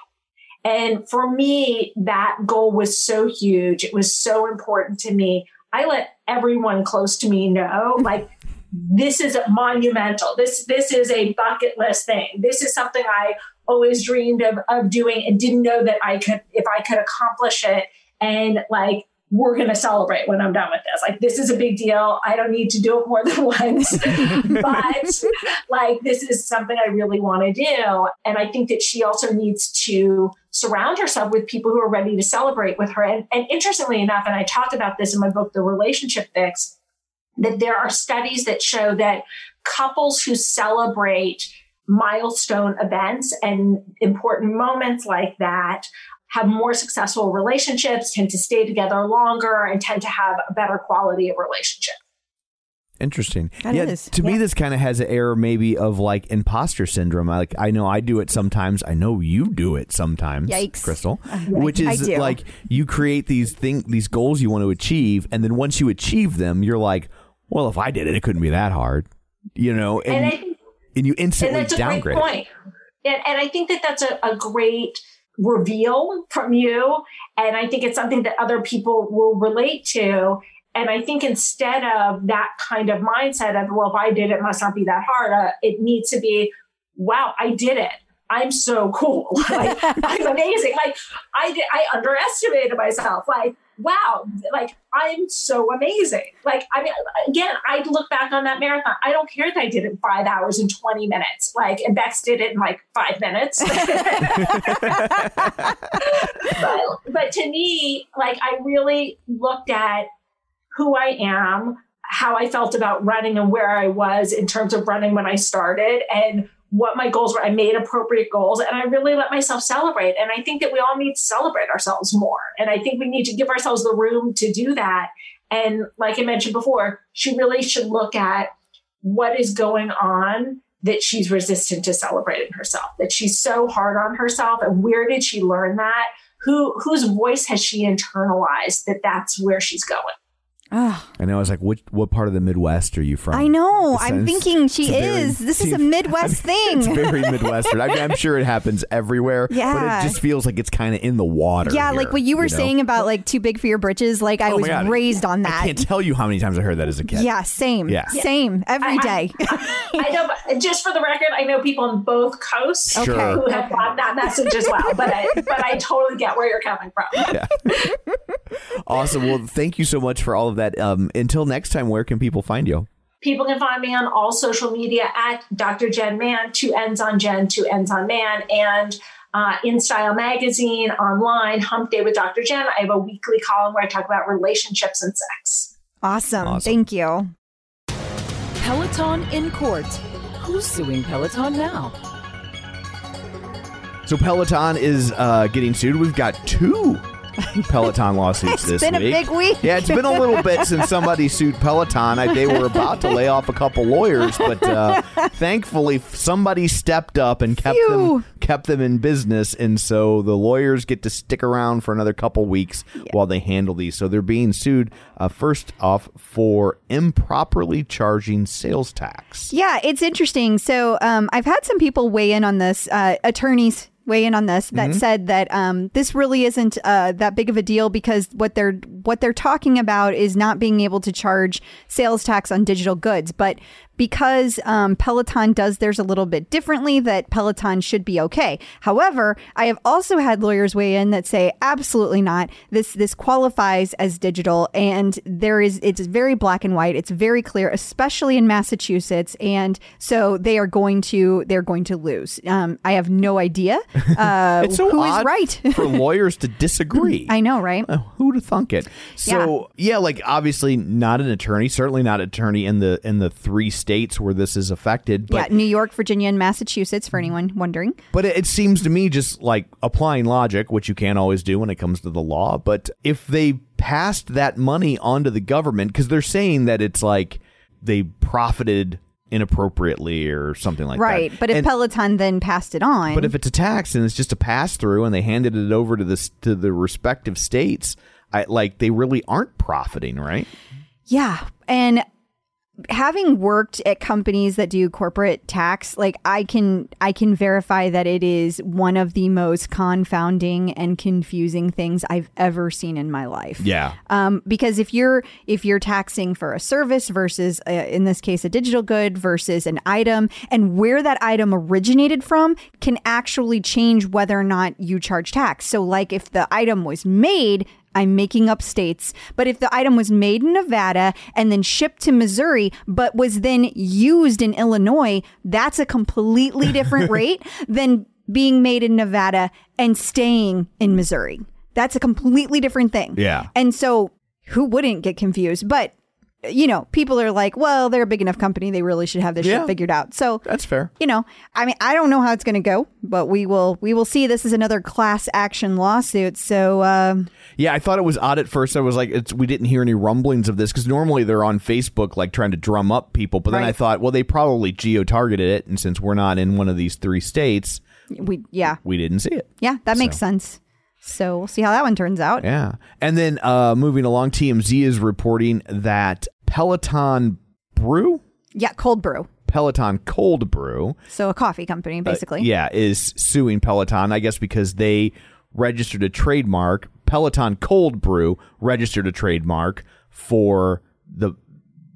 S7: and for me that goal was so huge it was so important to me i let everyone close to me know like this is monumental. This this is a bucket list thing. This is something I always dreamed of, of doing and didn't know that I could if I could accomplish it. And like we're going to celebrate when I'm done with this. Like this is a big deal. I don't need to do it more than once, but like this is something I really want to do. And I think that she also needs to surround herself with people who are ready to celebrate with her. And, and interestingly enough, and I talked about this in my book, The Relationship Fix that there are studies that show that couples who celebrate milestone events and important moments like that have more successful relationships, tend to stay together longer, and tend to have a better quality of relationship.
S4: Interesting.
S3: That
S4: yeah,
S3: is,
S4: to me, this kind of has an air maybe of like imposter syndrome. Like I know I do it sometimes. I know you do it sometimes.
S3: Yikes.
S4: Crystal.
S3: Uh,
S4: which is like you create these thing, these goals you want to achieve, and then once you achieve them, you're like, well, if I did it, it couldn't be that hard, you know. And
S7: And I
S4: and,
S7: think
S4: you
S7: and
S4: instantly
S7: that's a
S4: downgrade.
S7: great point. And, and I think that that's a, a great reveal from you. And I think it's something that other people will relate to. And I think instead of that kind of mindset of, well, if I did it, it must not be that hard, uh, it needs to be, wow, I did it. I'm so cool. Like, I'm amazing. Like, I I underestimated myself. Like, wow, like I'm so amazing. Like, I mean, again, I look back on that marathon. I don't care that I did it in five hours and 20 minutes. Like, and Becs did it in like five minutes. but, but to me, like, I really looked at who I am, how I felt about running and where I was in terms of running when I started and what my goals were. I made appropriate goals and I really let myself celebrate. And I think that we all need to celebrate ourselves more. And I think we need to give ourselves the room to do that. And like I mentioned before, she really should look at what is going on that she's resistant to celebrating herself, that she's so hard on herself. And where did she learn that? Who, whose voice has she internalized that that's where she's going?
S3: Ugh.
S4: I know. I was like, what what part of the Midwest are you from?
S3: I know. I'm thinking she
S4: it's very-
S3: is. This is a Midwest
S4: It's
S3: thing.
S4: very Midwestern. I mean, I'm sure it happens everywhere.
S3: Yeah, But
S4: it just feels like it's kind of in the water.
S3: yeah,
S4: here,
S3: like what you were
S4: know?
S3: saying about like too big for your britches. Like I
S4: Oh
S3: was
S4: God.
S3: raised on that.
S4: I can't tell you how many times I heard that as a kid.
S3: Yeah, same.
S4: Yeah.
S3: Same every
S7: I-
S3: day.
S7: I know, but just for the record, I know people on both coasts
S3: Okay.
S7: who have gotten that message as well. But I, but I totally get where you're coming from. Yeah.
S4: Awesome. Well, thank you so much for all of that. Um, until next time, where can people find you?
S7: People can find me on all social media at Dr. Jenn Mann, two ends on Jenn, two ends on Mann, and uh, InStyle Magazine, online, Hump Day with Dr. Jenn. I have a weekly column where I talk about relationships and sex.
S3: awesome.
S4: Awesome.
S3: Thank you.
S5: Peloton in court. Who's suing Peloton now?
S4: So Peloton is uh, getting sued. We've got two Peloton lawsuits
S3: It's
S4: this
S3: been a
S4: week.
S3: big week.
S4: Yeah, it's been a little bit since somebody sued Peloton. I, they were about to lay off a couple lawyers, but uh, thankfully somebody stepped up and kept them kept them in business, and so the lawyers get to stick around for another couple weeks while they handle these. So they're being sued uh, first off for improperly charging sales tax.
S3: Yeah, it's interesting. So um, I've had some people weigh in on this, uh, attorneys weigh in on this that said that um, this really isn't uh, that big of a deal because what they're what they're talking about is not being able to charge sales tax on digital goods, but because um, Peloton does theirs a little bit differently, that Peloton should be okay. However, I have also had lawyers weigh in that say absolutely not. This this qualifies as digital, and there is it's very black and white. It's very clear, especially in Massachusetts, and so they are going to they're going to lose. Um, I have no idea uh,
S4: It's so
S3: who is right.
S4: for lawyers to disagree.
S3: I know, right?
S4: Uh, who'd have thunk it? So yeah. like obviously not an attorney, certainly not attorney in the in the three states where this is affected. But
S3: yeah, New York, Virginia, and Massachusetts. For anyone wondering,
S4: but it, it seems to me just like applying logic, which you can't always do when it comes to the law. But if they passed that money onto the government, because they're saying that it's like they profited inappropriately or something like that.
S3: right? But if
S4: And-
S3: Peloton then passed it on,
S4: but if it's a tax and it's just a pass through and they handed it over to the to the respective states, I like they really aren't profiting, right?
S3: Yeah. And having worked at companies that do corporate tax, like I can I can verify that it is one of the most confounding and confusing things I've ever seen in my life.
S4: Yeah.
S3: Um, because if you're if you're taxing for a service versus uh in this case a digital good versus an item and where that item originated from can actually change whether or not you charge tax. So like if the item was made I'm making up states, but if the item was made in Nevada and then shipped to Missouri, but was then used in Illinois, that's a completely different rate than being made in Nevada and staying in Missouri. That's a completely different thing.
S4: Yeah.
S3: And so who wouldn't get confused? But you know, people are like, well, they're a big enough company. They really should have this
S4: Yeah.
S3: shit figured out. So
S4: That's fair.
S3: you know, I mean, I don't know how it's going to go, but we will, we will see. This is another class action lawsuit. So, um,
S4: Yeah, I thought it was odd at first. I was like, it's, we didn't hear any rumblings of this because normally they're on Facebook, like trying to drum up people. But then I thought, well, they probably geo targeted it, and since we're not in one of these three states,
S3: we, yeah,
S4: we didn't see it.
S3: yeah, that makes sense. So we'll see how that one turns out.
S4: Yeah, and then uh, moving along, TMZ is reporting that Peloton Brew,
S3: Yeah, cold brew.
S4: Peloton Cold Brew,
S3: So a coffee company, basically.
S4: Uh, yeah, is suing Peloton. I guess because they registered a trademark. Peloton Cold Brew registered a trademark for the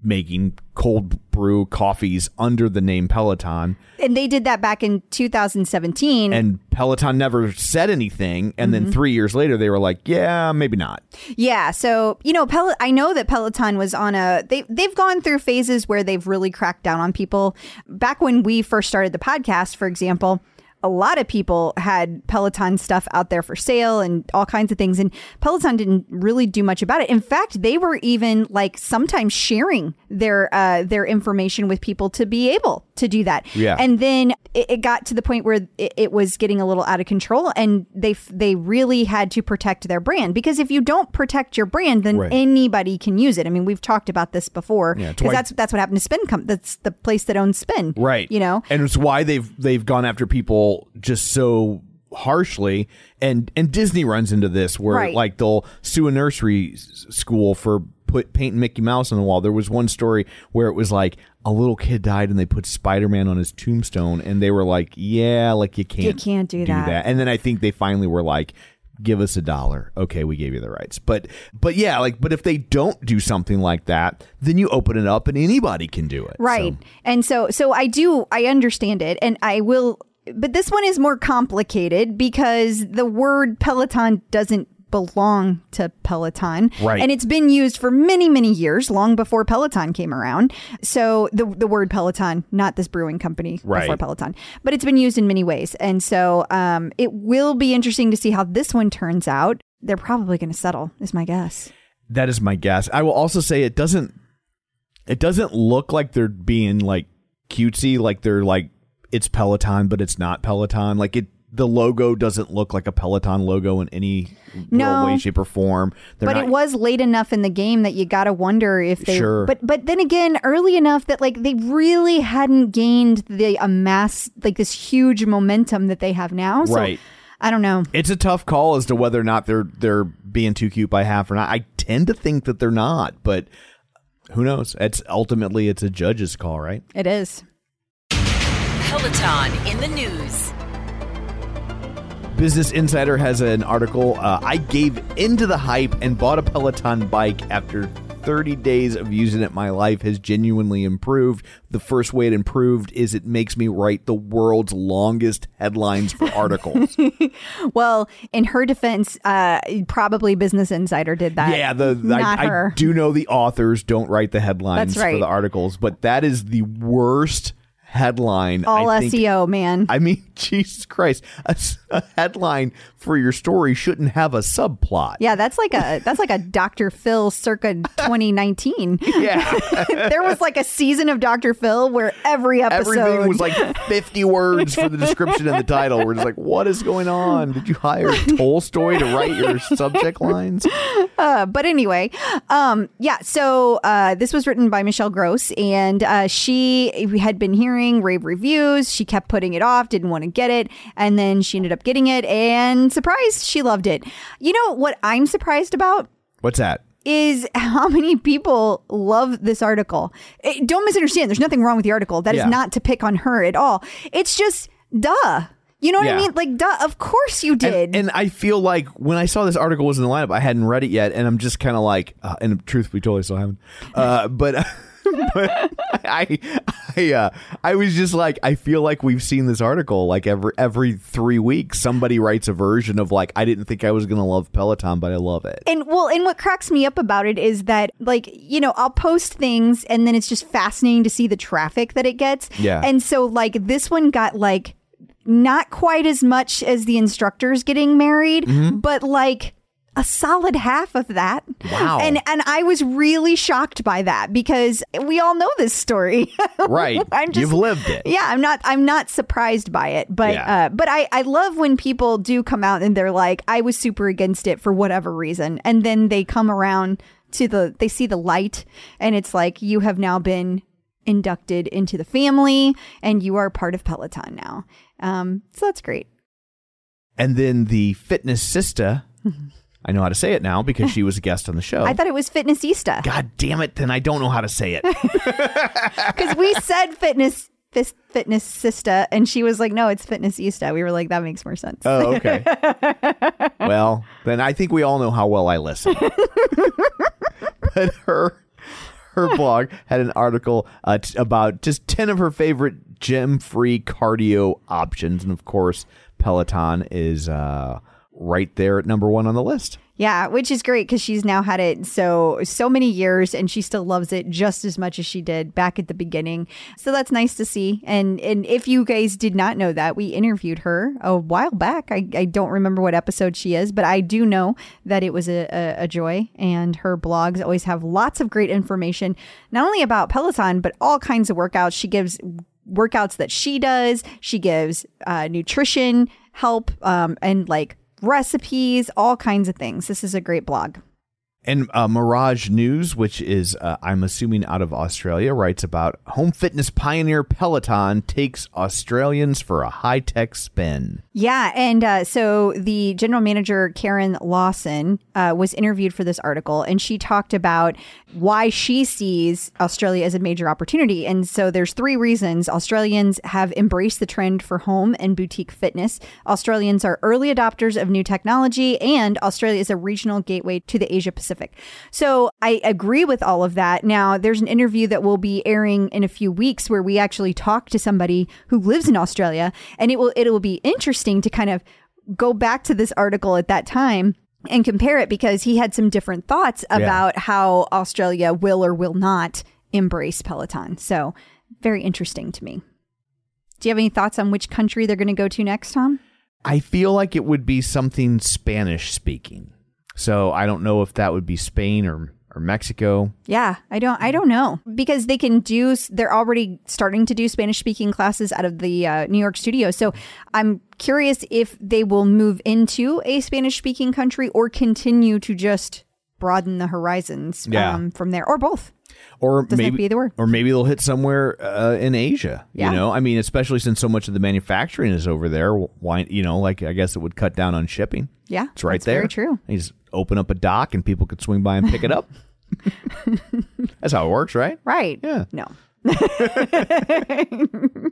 S4: making cold brew coffees under the name Peloton,
S3: And they did that back in 2017.
S4: and Peloton never said anything. And
S3: Mm-hmm.
S4: then three years later, they were like, "Yeah, maybe not."
S3: Yeah, so you know, Pel- I know that Peloton was on a they they've gone through phases where they've really cracked down on people. Back when we first started the podcast, for example, a lot of people had Peloton stuff out there for sale and all kinds of things and Peloton didn't really do much about it. In fact, they were even like sometimes sharing their uh their information with people to be able to do that.
S4: Yeah.
S3: And then it, it got to the point where it, it was getting a little out of control and they f- they really had to protect their brand because if you don't protect your brand then
S4: Right.
S3: anybody can use it i mean we've talked about this before
S4: Yeah,
S3: because that's that's what happened to spin Com- that's the place that owns spin
S4: right
S3: you know
S4: and it's why they've they've gone after people just so harshly and and disney runs into this where
S3: Right.
S4: like they'll sue a nursery s- school for put painting mickey mouse on the wall. There was one story where it was like a little kid died and they put spider-man on his tombstone and they were like yeah like you can't
S3: can't do that.
S4: and then i think they finally were like give us a dollar. Okay we gave you the rights. But but yeah like but if they don't do something like that then you open it up and anybody can do it
S3: right.
S4: So-
S3: and so so i do i understand it. And i will but this one is more complicated because the word peloton doesn't belong to peloton
S4: Right.
S3: and it's been used for many many years long before peloton came around so the the word peloton not this brewing company before peloton but it's been used in many ways and so um it will be interesting to see how this one turns out they're probably going to settle is my guess
S4: That is my guess. I will also say it doesn't it doesn't look like they're being like cutesy, like they're like it's Peloton, but it's not Peloton. Like it the logo doesn't look like a Peloton logo in any
S3: No.
S4: way, shape, or form. They're
S3: but
S4: not-
S3: it was late enough in the game that you gotta wonder if they.
S4: Sure.
S3: But but then again, early enough that like they really hadn't gained the amass like this huge momentum that they have now. So
S4: Right.
S3: I don't know.
S4: It's a tough call as to whether or not they're they're being too cute by half or not. I tend to think that they're not, but who knows? It's ultimately it's a judge's call, right?
S3: It is.
S5: Peloton in the news.
S4: Business Insider has an article. Uh, I gave into the hype and bought a Peloton bike after 30 days of using it. My life has genuinely improved. The first way it improved is it makes me write the world's longest headlines for articles.
S3: Well, in her defense, uh, probably Business Insider did that.
S4: yeah, the, the-
S3: not
S4: I,
S3: her.
S4: I do know the authors don't write the headlines
S3: right.
S4: for the articles, but that is the worst headline.
S3: All
S4: I think
S3: SEO, man.
S4: I mean, Jesus Christ, A headline for your story shouldn't have a subplot.
S3: yeah, that's like a that's like a Dr. Phil circa 2019.
S4: Yeah.
S3: there was like a season of Dr. Phil where every episode
S4: Everything was like 50 words for the description and the title. We're just like, what is going on? Did you hire Tolstoy to write your subject lines?
S3: Uh, but anyway, um, yeah. So uh, this was written by Michelle Gross, and uh, she had been hearing rave reviews. She kept putting it off, didn't want to get it, and then she ended up getting it, and surprised, she loved it. You know what I'm surprised about?
S4: What's that?
S3: is how many people love this article. Eh, don't misunderstand. There's nothing wrong with the article. That is
S4: Yeah.
S3: not to pick on her at all. It's just duh. You know what
S4: Yeah.
S3: I mean? Like duh. Of course you did.
S4: And, and I feel like when I saw this article was in the lineup, I hadn't read it yet, and I'm just kind of like, uh, and truth be told, I still haven't. Uh, but but I I uh, I was just like, I feel like we've seen this article like every every three weeks. Somebody writes a version of like, I didn't think I was gonna love Peloton, but I love it.
S3: And well, and what cracks me up about it is that, like, you know, I'll post things and then it's just fascinating to see the traffic that it gets.
S4: Yeah.
S3: And so, like, this one got like not quite as much as the instructors getting married,
S4: Mm-hmm.
S3: but like a solid half of that.
S4: Wow.
S3: And and I was really shocked by that because we all know this story.
S4: Right.
S3: I'm just,
S4: You've lived it.
S3: yeah, I'm not I'm not surprised by it, but
S4: Yeah.
S3: uh, but I I love when people do come out and they're like I was super against it for whatever reason, and then they come around to the they see the light, and it's like you have now been inducted into the family, and you are part of Peloton now. Um, so that's great.
S4: And then the fitness sister, I know how to say it now because she was a guest on the show.
S3: I thought it was Fitnessista
S4: God damn it! Then I don't know how to say it.
S3: because we said fitness. This fitness sista, and she was like, "No, it's fitnessista." We were like, "That makes more sense."
S4: Oh, okay. well, then I think we all know how well I listen. but her her blog had an article uh, t- about just 10 of her favorite gym-free cardio options and of course Peloton is uh, right there at number 1 on the list.
S3: Yeah, which is great because she's now had it so so many years and she still loves it just as much as she did back at the beginning. So that's nice to see. And and if you guys did not know that, we interviewed her a while back. I, I don't remember what episode she is, but I do know that it was a, a, a joy. And her blogs always have lots of great information, not only about Peloton, but all kinds of workouts. She gives workouts that she does. She gives uh, nutrition help um, and like recipes, all kinds of things. This is a great blog.
S4: And uh, Mirage News, which is, uh, I'm assuming, out of Australia, writes about home fitness pioneer Peloton takes Australians for a high tech spin.
S3: Yeah, and uh, so the general manager Karen Lawson uh, was interviewed for this article, and she talked about why she sees Australia as a major opportunity. And so there's three reasons Australians have embraced the trend for home and boutique fitness. Australians are early adopters of new technology, and Australia is a regional gateway to the Asia Pacific. So I agree with all of that. Now, there's an interview that will be airing in a few weeks where we actually talk to somebody who lives in Australia, and it will it will be interesting to kind of go back to this article at that time and compare it because he had some different thoughts about how Australia will or will not embrace Peloton. So, very interesting to me. Do you have any thoughts on which country they're going to go to next, Tom?
S4: I feel like it would be something Spanish speaking. So I don't know if that would be Spain or or Mexico.
S3: Yeah, I don't I don't know because they can do they're already starting to do Spanish speaking classes out of the uh, New York studio. So I'm curious if they will move into a Spanish speaking country or continue to just broaden the horizons
S4: Yeah.
S3: um, from there or both.
S4: Or
S3: Doesn't
S4: maybe
S3: either or.
S4: maybe they'll hit somewhere uh, in Asia.
S3: Yeah.
S4: You know, I mean, especially since so much of the manufacturing is over there. Why, you know, like I guess it would cut down on shipping.
S3: Yeah,
S4: It's right there.
S3: Very true.
S4: You just open up a dock and people could swing by and pick it up. That's how it works, right?
S3: Right.
S4: Yeah.
S3: No.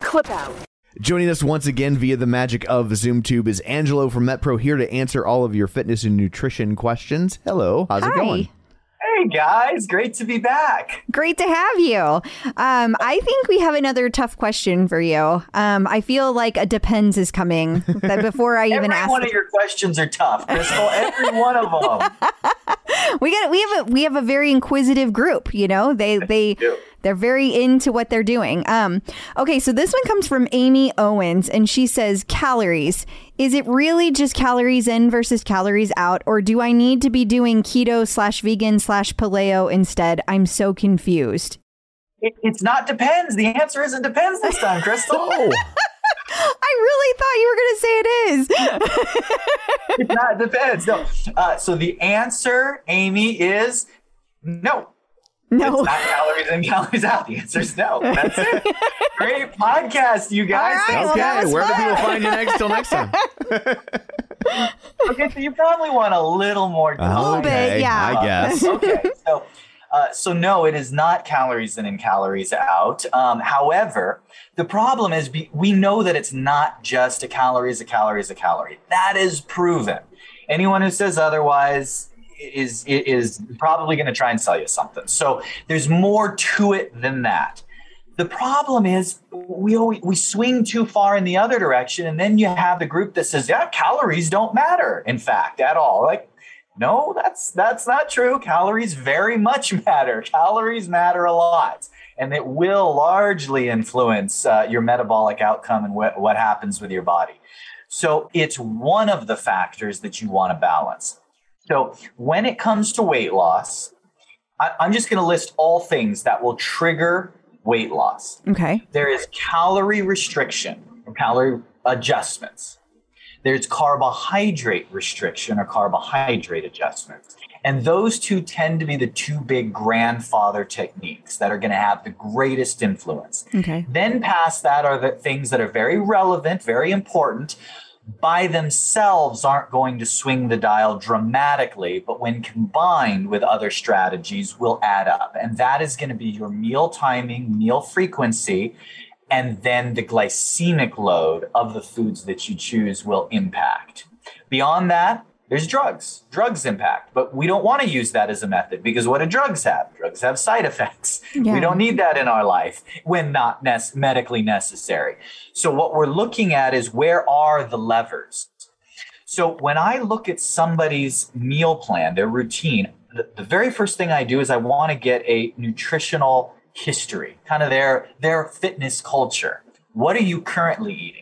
S5: Clip out.
S4: Joining us once again via the magic of ZoomTube is Angelo from MetPro here to answer all of your fitness and nutrition questions. Hello, how's it going?
S8: Hey guys, great to be back.
S3: Great to have you. Um, I think we have another tough question for you. Um, I feel like a depends is coming. That before I even ask,
S8: one
S3: the-
S8: of your questions are tough, Crystal. Every one of them.
S3: we got we have a we have a very inquisitive group. You know, they they. They're very into what they're doing. Um, okay, so this one comes from Amy Owens, and she says calories. Is it really just calories in versus calories out, or do I need to be doing keto slash vegan slash paleo instead? I'm so confused.
S8: It, it's not depends. The answer isn't depends this time, Crystal.
S4: Oh,
S3: I really thought you were going to say it is.
S8: it's not depends. No. Uh, so the answer, Amy, is no.
S3: No.
S8: It's not calories in, calories out. The answer is no. That's it. Great podcast, you guys.
S3: All right,
S8: Thanks,
S3: well, that
S4: okay.
S3: was
S4: Where do people find you next? Till next time.
S8: Okay, so you probably want a little more.
S3: A little bit, yeah.
S4: I guess.
S8: okay, so uh, so no, it is not calories in and calories out. Um, however, the problem is be, we know that it's not just a calorie is a calorie is a calorie. That is proven. Anyone who says otherwise is is probably going to try and sell you something. So there's more to it than that. The problem is we always, we swing too far in the other direction, and then you have the group that says, "Yeah, calories don't matter." In fact, at all. Like, no, that's that's not true. Calories very much matter. Calories matter a lot, and it will largely influence uh, your metabolic outcome and what what happens with your body. So it's one of the factors that you want to balance. So when it comes to weight loss, I, I'm just going to list all things that will trigger weight loss
S3: Okay.
S8: there is calorie restriction or calorie adjustments. There's carbohydrate restriction or carbohydrate adjustments. And those two tend to be the two big grandfather techniques that are going to have the greatest influence.
S3: Okay.
S8: Then past that are the things that are very relevant, very important, by themselves aren't going to swing the dial dramatically, but when combined with other strategies will add up. And that is going to be your meal timing, meal frequency, and then the glycemic load of the foods that you choose will impact. Beyond that, there's drugs. Drugs impact, but we don't want to use that as a method because what do drugs have? Drugs have side effects.
S3: Yeah.
S8: We don't need that in our life when not nec- medically necessary. So what we're looking at is where are the levers? So when I look at somebody's meal plan, their routine, the, the very first thing I do is I want to get a nutritional history, kind of their their fitness culture. What are you currently eating?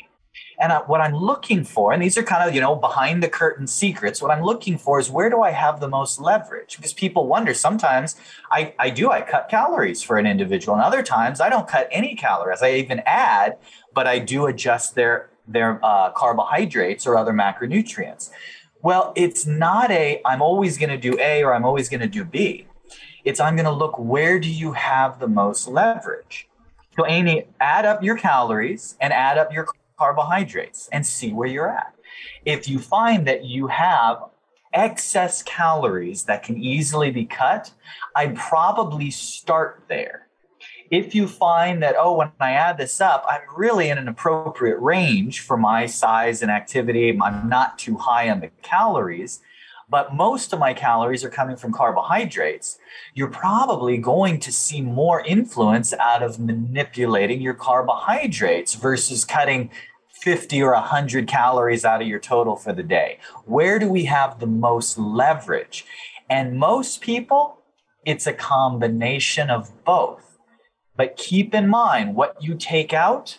S8: And I, what I'm looking for, and these are kind of, you know, behind the curtain secrets, what I'm looking for is where do I have the most leverage? Because people wonder sometimes I, I do, I cut calories for an individual, and other times I don't cut any calories. I even add, but I do adjust their, their uh, carbohydrates or other macronutrients. Well, it's not a, I'm always going to do A or I'm always going to do B. It's, I'm going to look where do you have the most leverage? So, Amy, add up your calories and add up your carbohydrates and see where you're at. If you find that you have excess calories that can easily be cut, I'd probably start there. If you find that, oh, when I add this up, I'm really in an appropriate range for my size and activity, I'm not too high on the calories, but most of my calories are coming from carbohydrates, you're probably going to see more influence out of manipulating your carbohydrates versus cutting 50 or 100 calories out of your total for the day. Where do we have the most leverage? And most people, it's a combination of both. But keep in mind what you take out,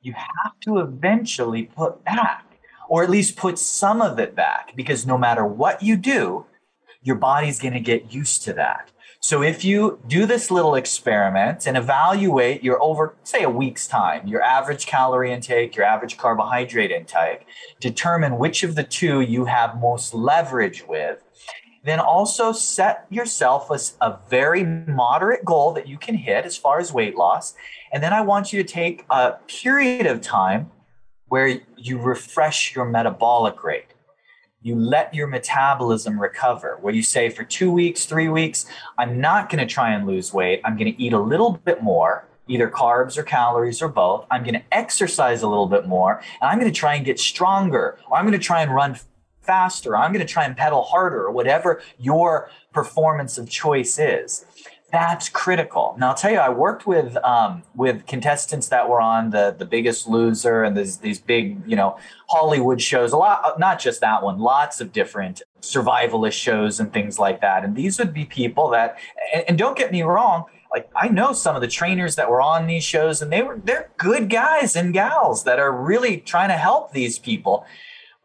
S8: you have to eventually put back, or at least put some of it back, because no matter what you do, your body's going to get used to that. So if you do this little experiment and evaluate your over, say, a week's time, your average calorie intake, your average carbohydrate intake, determine which of the two you have most leverage with, then also set yourself a, a very moderate goal that you can hit as far as weight loss. And then I want you to take a period of time where you refresh your metabolic rate you let your metabolism recover. Where you say for two weeks three weeks i'm not going to try and lose weight. I'm going to eat a little bit more either carbs or calories or both. I'm going to exercise a little bit more and i'm going to try and get stronger or i'm going to try and run faster or i'm going to try and pedal harder or whatever your performance of choice is that's critical. Now I'll tell you, I worked with um, with contestants that were on the the Biggest Loser and these these big you know Hollywood shows. A lot, not just that one, lots of different survivalist shows and things like that. And these would be people that, and, and don't get me wrong, like I know some of the trainers that were on these shows, and they were they're good guys and gals that are really trying to help these people.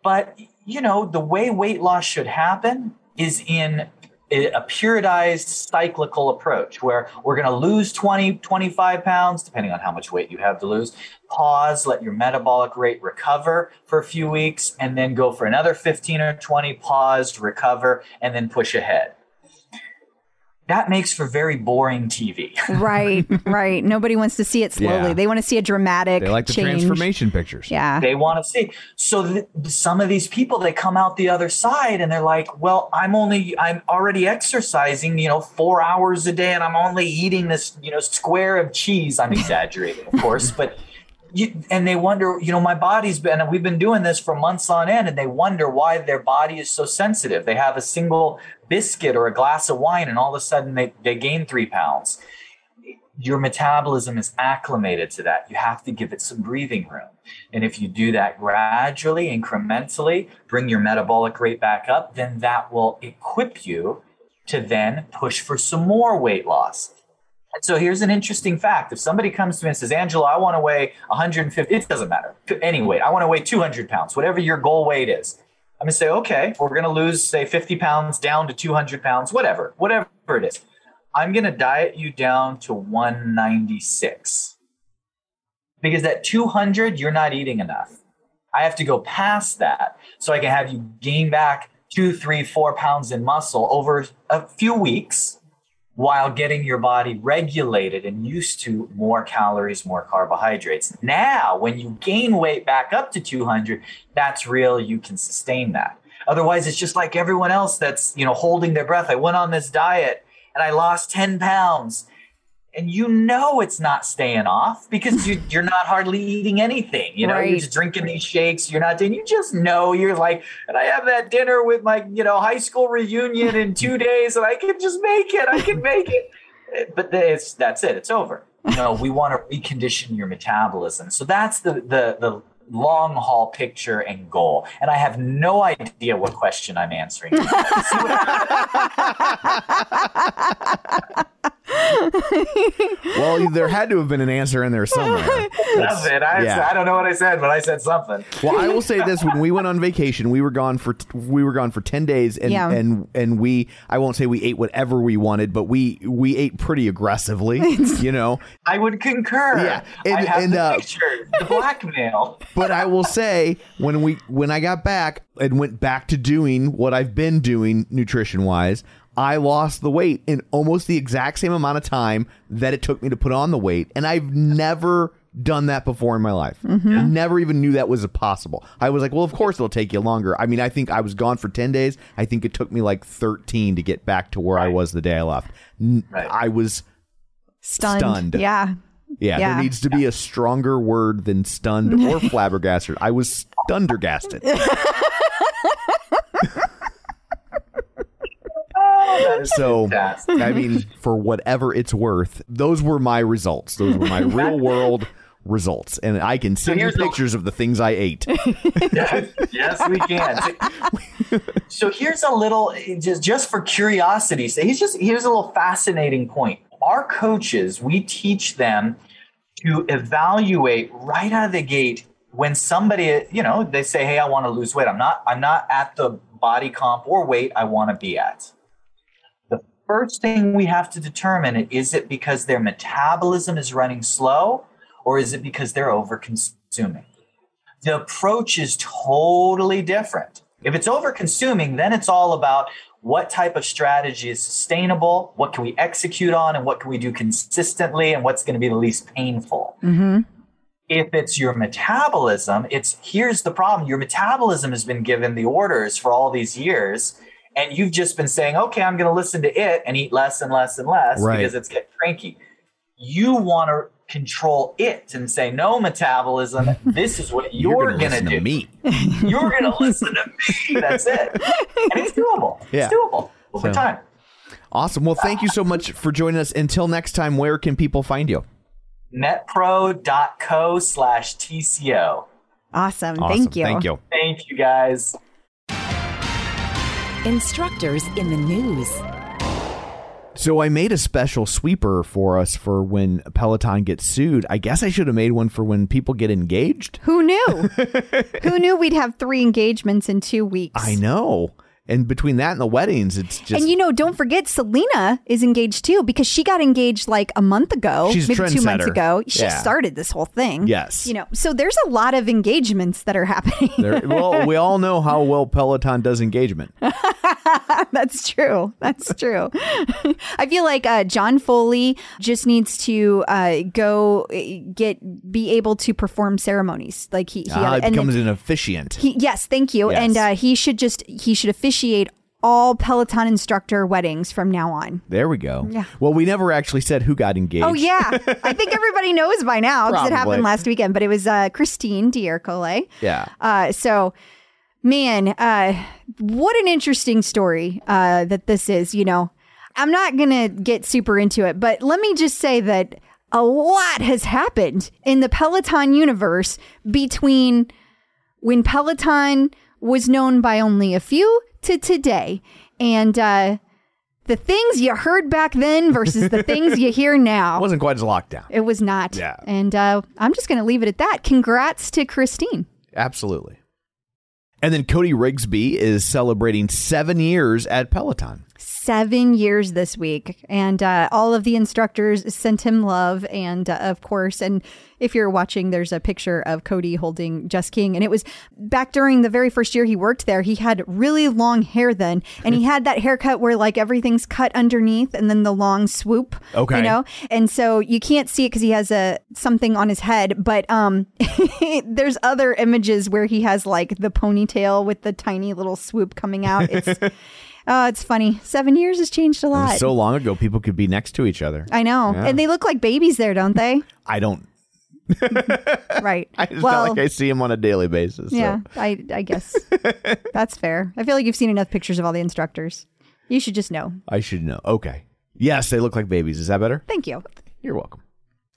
S8: But you know, the way weight loss should happen is in a periodized cyclical approach where we're going to lose 20 25 pounds depending on how much weight you have to lose pause let your metabolic rate recover for a few weeks and then go for another 15 or 20 pause recover and then push ahead that makes for very boring TV.
S3: right, right. Nobody wants to see it slowly.
S4: Yeah.
S3: They want to see a dramatic
S4: They like the
S3: change.
S4: transformation pictures.
S3: Yeah.
S8: They want to see. So th- some of these people, they come out the other side and they're like, well, I'm only, I'm already exercising, you know, four hours a day and I'm only eating this, you know, square of cheese. I'm exaggerating, of course, but you, and they wonder, you know, my body's been, we've been doing this for months on end, and they wonder why their body is so sensitive. They have a single biscuit or a glass of wine, and all of a sudden they, they gain three pounds. Your metabolism is acclimated to that. You have to give it some breathing room. And if you do that gradually, incrementally, bring your metabolic rate back up, then that will equip you to then push for some more weight loss. And so here's an interesting fact. If somebody comes to me and says, Angelo, I want to weigh 150, it doesn't matter. Any weight. I want to weigh 200 pounds, whatever your goal weight is. I'm going to say, okay, we're going to lose, say, 50 pounds down to 200 pounds, whatever, whatever it is. I'm going to diet you down to 196. Because at 200, you're not eating enough. I have to go past that so I can have you gain back two, three, four pounds in muscle over a few weeks while getting your body regulated and used to more calories, more carbohydrates. Now, when you gain weight back up to 200, that's real. You can sustain that. Otherwise, it's just like everyone else that's, you know, holding their breath. I went on this diet and I lost 10 pounds. And you know it's not staying off because you, you're not hardly eating anything. You know, you're just drinking these shakes. You're not doing. You just know you're like, and I have that dinner with my, you know, high school reunion in two days, and I can just make it. I can make it. Eh, but it's that's it. It's over. You know, we want to recondition your metabolism. So that's the the the long haul picture and goal. And I have no idea what question I'm answering.
S4: Well, there had to have been an answer in there somewhere.
S8: That's it. I,
S4: Yeah.
S8: I don't know what I said, but I said something.
S4: Well, I will say this: when we went on vacation, we were gone for we were gone for ten days, and
S3: Yeah.
S4: and and we I won't say we ate whatever we wanted, but we we ate pretty aggressively, you know.
S8: I would concur.
S4: Yeah,
S8: I
S4: and-
S8: have
S4: and,
S8: the
S4: uh,
S8: picture, the blackmail.
S4: But I will say when we when I got back and went back to doing what I've been doing nutrition wise, I lost the weight in almost the exact same amount of time that it took me to put on the weight, and I've never done that before in my life. Mm-hmm. Never even knew that was possible. I was like, well, of course it'll take you longer. I mean, I think I was gone for 10 days. I think it took me like 13 to get back to where I was the day I left.
S8: Right.
S4: I was
S3: Stunned.
S4: Stunned.
S3: Yeah.
S4: Yeah,
S3: Yeah.
S4: there needs to be a stronger word than stunned or flabbergasted. I was stundergasted.
S8: That is
S4: So,
S8: fantastic.
S4: I mean, for whatever it's worth, those were my results. Those were my real world results. And I can send you
S8: here's the-
S4: pictures of the things I ate.
S8: yes, yes, we can. so here's a little just just for curiosity. So he's just here's a little fascinating point. Our coaches, we teach them to evaluate right out of the gate when somebody, you know, they say, "Hey, I want to lose weight. I'm not I'm not at the body comp or weight I want to be at." The first thing we have to determine is it because their metabolism is running slow or is it because they're over consuming? The approach is totally different. If it's over consuming, then it's all about what type of strategy is sustainable, what can we execute on, and what can we do consistently, and what's going to be the least painful. Mm-hmm. If it's your metabolism, it's here's the problem your metabolism has been given the orders for all these years. And you've just been saying, okay, I'm going to listen to it and eat less and less and less
S4: Right.
S8: because it's getting cranky. You want to control it and say, no, metabolism, this is what you're,
S4: gonna
S8: going to
S4: listen
S8: do.
S4: to me.
S8: You're going to listen to me. That's it. And it's doable.
S4: Yeah.
S8: It's doable over
S4: So-
S8: time.
S4: Awesome. Well, thank you so much for joining us. Until next time, where can people find you?
S8: Metpro.co slash TCO.
S3: Awesome.
S4: Awesome.
S3: Thank you.
S4: Thank you.
S8: Thank you guys.
S5: Instructors in the news.
S4: So I made a special sweeper for us for when Peloton gets sued. I guess I should have made one for when people get engaged.
S3: Who knew? Who knew we'd have three engagements in two weeks?
S4: I know. And between that and the weddings, it's just
S3: and you know, don't forget Selena is engaged too because she got engaged like a month ago,
S4: She's
S3: maybe two months ago. She
S4: Yeah.
S3: started this whole thing.
S4: Yes.
S3: You know, so there's a lot of engagements that are happening.
S4: there- well, we all know how well Peloton does engagement.
S3: That's true. That's true. I feel like uh, John Foley just needs to uh, go uh, get be able to perform ceremonies. Like he, he
S4: Ah, becomes an officiant.
S3: he yes, thank you.
S4: Yes.
S3: And uh, he should just he should officiate all Peloton instructor weddings from now on.
S4: there we go.
S3: Yeah.
S4: Well, we never actually said who got engaged.
S3: Oh yeah, I think everybody knows by now because it happened last weekend. But it was uh, Christine D'Ercole.
S4: Yeah.
S3: Uh, so, man, uh, what an interesting story uh, that this is. You know, I'm not gonna get super into it, but let me just say that a lot has happened in the Peloton universe between when Peloton was known by only a few to today, and. Uh, the things you heard back then versus the things you hear now.
S4: It wasn't quite as locked down.
S3: It was not.
S4: Yeah.
S3: And uh, I'm just going to leave it at that. Congrats to Christine.
S4: Absolutely. And then Cody Rigsby is celebrating seven years at Peloton.
S3: Seven years this week. And uh, all of the instructors sent him love. And uh, of course, and if you're watching, there's a picture of Cody holding Just King. And it was back during the very first year he worked there. He had really long hair then. And he had that haircut where like everything's cut underneath and then the long swoop.
S4: Okay.
S3: You know? And so you can't see it because he has a something on his head. But um, there's other images where he has like the ponytail with the tiny little swoop coming out. It's oh, it's funny. Seven years has changed a lot.
S4: so long ago, people could be next to each other.
S3: I know,
S4: Yeah.
S3: and they look like babies there, don't they?
S4: I don't.
S3: right.
S4: I just
S3: well,
S4: like I see him on a daily basis. so.
S3: yeah, I I guess that's fair. I feel like you've seen enough pictures of all the instructors. You should just know.
S4: I should know. Okay. Yes, they look like babies. Is that better?
S3: Thank you.
S4: You're welcome.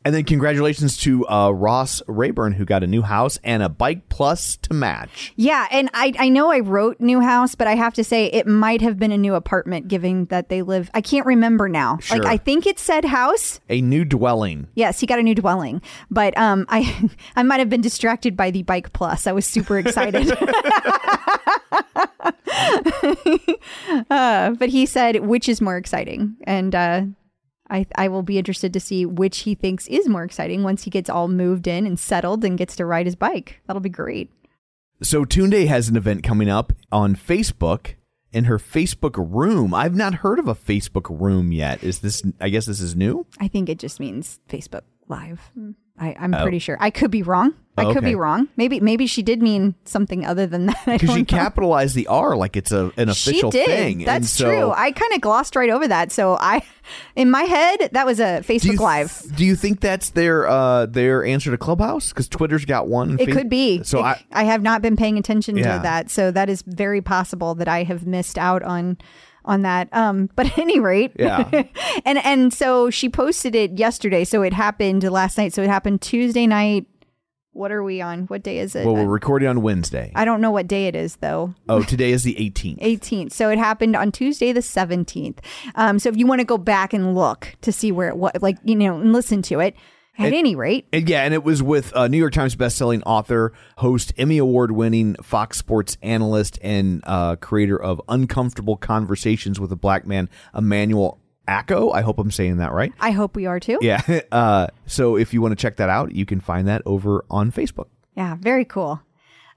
S4: And then congratulations to uh, Ross Rayburn, who got a new house and a bike plus to match.
S3: Yeah, and I I know I wrote new house, but I have to say it might have been a new apartment, given that they live. I can't remember now. Like I think it said house.
S4: A new dwelling.
S3: Yes, he got a new dwelling, but um, I I might have been distracted by the bike plus. I was super excited. uh, but he said which is more exciting, and uh, I I will be interested to see which he thinks is more exciting once he gets all moved in and settled and gets to ride his bike. That'll be great.
S4: So Tunde has an event coming up on Facebook in her Facebook room. I've not heard of a Facebook room yet. Is this? I guess this is new.
S3: I think it just means Facebook Live. Hmm. I, I'm
S4: Oh.
S3: pretty sure. I could be wrong. I could be wrong. Maybe maybe she did mean something other than that.
S4: Because she
S3: know.
S4: capitalized the R like it's a an official
S3: she did.
S4: thing.
S3: That's
S4: so,
S3: true. I kind of glossed right over that. So I, in my head, that was a
S4: do
S3: Facebook Live.
S4: Do you think that's their uh their answer to Clubhouse? Because Twitter's got one.
S3: It could be.
S4: So
S3: It-
S4: I
S3: have not been paying attention
S4: Yeah.
S3: to that. So that is very possible that I have missed out on on that. Um, but at any rate,
S4: Yeah.
S3: and and so she posted it yesterday. So it happened last night. So it happened Tuesday night. What are we on? What day is it?
S4: well, we're recording on Wednesday.
S3: I don't know what day it is though.
S4: oh, today is the 18th.
S3: 18th. So it happened on Tuesday, the 17th. Um, so if you want to go back and look to see where it was, like, you know, and listen to it, at
S4: It-
S3: any rate,
S4: And yeah, and it was with uh, New York Times bestselling author, host, Emmy Award winning Fox Sports analyst, and uh, creator of Uncomfortable Conversations with a Black Man, Emmanuel Acho. I hope I'm saying that right.
S3: I hope we are too.
S4: Yeah. Uh, so if you want to check that out, you can find that over on Facebook.
S3: Yeah, very cool.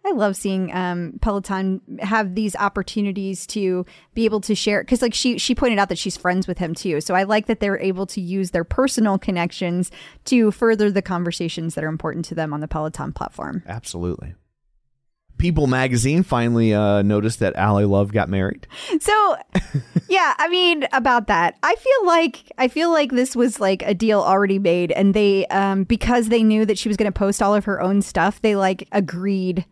S3: I love seeing um, Peloton have these opportunities to be able to share because, like she she pointed out that she's friends with him too. So I like that they're able to use their personal connections to further the conversations that are important to them on the Peloton platform.
S4: Absolutely. People magazine finally uh, noticed that Ally Love got married.
S3: So, yeah, I mean about that. I feel like I feel like this was like a deal already made, and they um because they knew that she was going to post all of her own stuff, they like agreed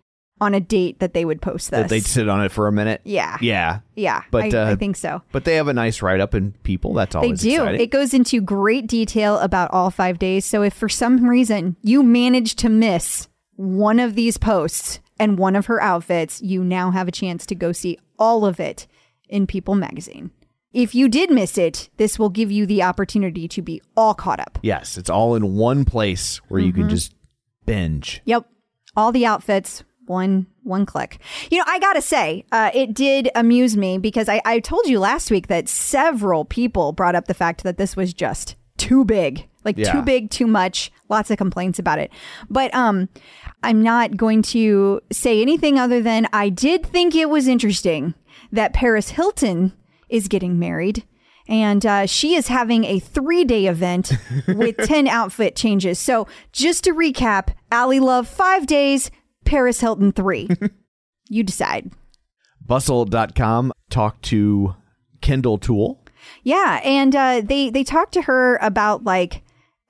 S3: on a date that they would post this.
S4: That they'd sit on it for a minute.
S3: Yeah.
S4: Yeah.
S3: yeah,
S4: But,
S3: I, I
S4: uh,
S3: think so.
S4: But they have a nice write up in People. That's
S3: all
S4: They
S3: do.
S4: exciting.
S3: It goes into great detail about all five days. So if for some reason you manage to miss one of these posts and one of her outfits, you now have a chance to go see all of it in People magazine. If you did miss it, this will give you the opportunity to be all caught up.
S4: yes, it's all in one place where you
S3: Mm-hmm.
S4: can just binge.
S3: Yep. All the outfits, one one click. You know, I gotta say, uh, it did amuse me because I, I told you last week that several people brought up the fact that this was just too big. Like
S4: Yeah.
S3: too big, too much. Lots of complaints about it. But um I'm not going to say anything other than I did think it was interesting that Paris Hilton is getting married. And uh, she is having a three day event with 10 outfit changes. So, just to recap Ally Love, five days, Paris Hilton, three. you decide.
S4: Bustle.com talked to Kendall Toole.
S3: Yeah, and uh, they they talked to her about like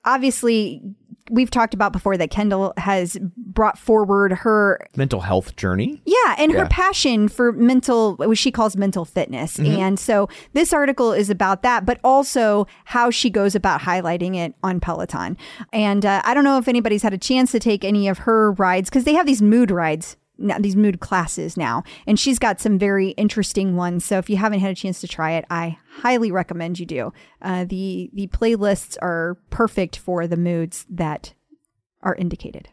S3: obviously we've talked about before that Kendall has brought forward her
S4: mental health journey.
S3: yeah, and
S4: Yeah.
S3: her passion for mental what she calls mental fitness. And so this article is about that, but also how she goes about highlighting it on Peloton. And uh, I don't know if anybody's had a chance to take any of her rides because they have these mood rides. Now, these mood classes now, and she's got some very interesting ones. So if you haven't had a chance to try it, I highly recommend you do. Uh, the the playlists are perfect for the moods that are indicated.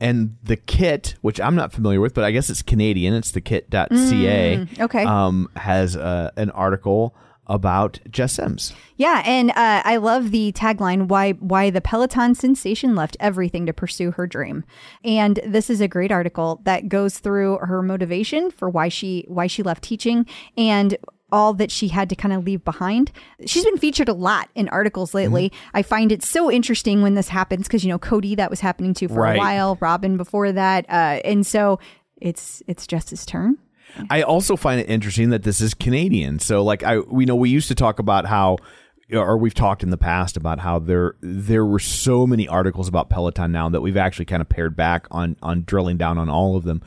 S4: And the kit, which I'm not familiar with, but I guess it's Canadian. It's the kit.ca.
S3: Mm, okay.
S4: Um, has uh, an article about Jess Sims.
S3: Yeah, and uh, I love the tagline "Why Why the Peloton sensation left everything to pursue her dream." And this is a great article that goes through her motivation for why she why she left teaching and all that she had to kind of leave behind. She's been featured a lot in articles lately. I find it so interesting when this happens because you know Cody that was happening to for
S4: Right.
S3: a while, Robin before that, uh, and so it's it's Jess's turn.
S4: I also find it interesting that this is Canadian. So, like, I we know we used to talk about how, or we've talked in the past about how there there were so many articles about Peloton now that we've actually kind of pared back on on drilling down on all of them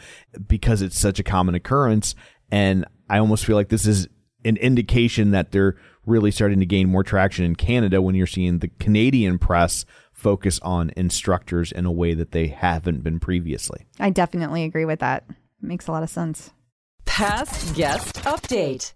S4: because it's such a common occurrence, and I almost feel like this is an indication that they're really starting to gain more traction in Canada when you're seeing the Canadian press focus on instructors in a way that they haven't been previously.
S3: I definitely agree with that. It makes a lot of sense.
S5: Past guest update.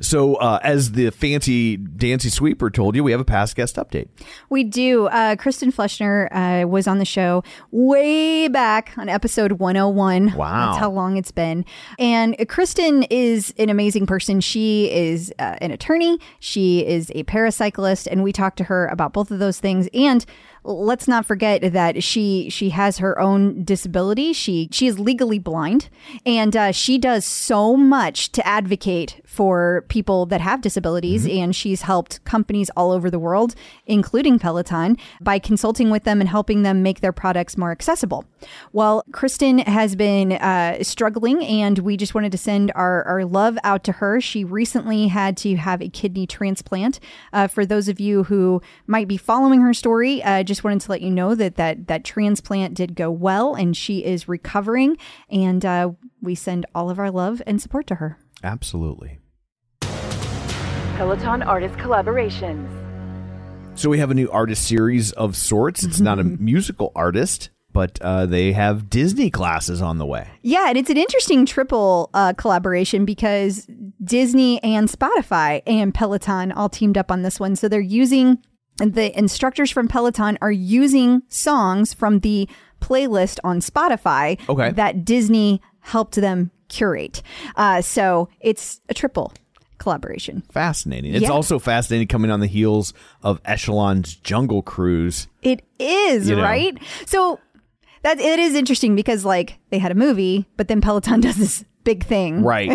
S4: So, uh, as the fancy dancy sweeper told you, we have a past guest update.
S3: We do. Uh, Kristin Fleschner uh, was on the show way back on episode 101.
S4: Wow.
S3: That's how long it's been. And Kristin is an amazing person. She is uh, an attorney, she is a paracyclist, and we talked to her about both of those things. And let's not forget that she she has her own disability. She she is legally blind, and uh, she does so much to advocate for people that have disabilities. And she's helped companies all over the world, including Peloton, by consulting with them and helping them make their products more accessible. Well, Kristin has been uh, struggling, and we just wanted to send our, our love out to her. She recently had to have a kidney transplant. Uh, for those of you who might be following her story, uh, just wanted to let you know that that that transplant did go well, and she is recovering. And uh, we send all of our love and support to her.
S4: Absolutely.
S5: Peloton artist collaborations.
S4: So we have a new artist series of sorts. It's not a musical artist, but uh, they have Disney classes on the way.
S3: Yeah, and it's an interesting triple uh, collaboration because Disney and Spotify and Peloton all teamed up on this one. So they're using the instructors from Peloton are using songs from the playlist on Spotify
S4: Okay.
S3: that Disney helped them curate. Uh, so it's a triple. collaboration.
S4: Fascinating. It's
S3: Yeah.
S4: also fascinating coming on the heels of Echelon's Jungle Cruise.
S3: It is,
S4: You know.
S3: right? So that it is interesting because like they had a movie, but then Peloton does this big thing.
S4: Right.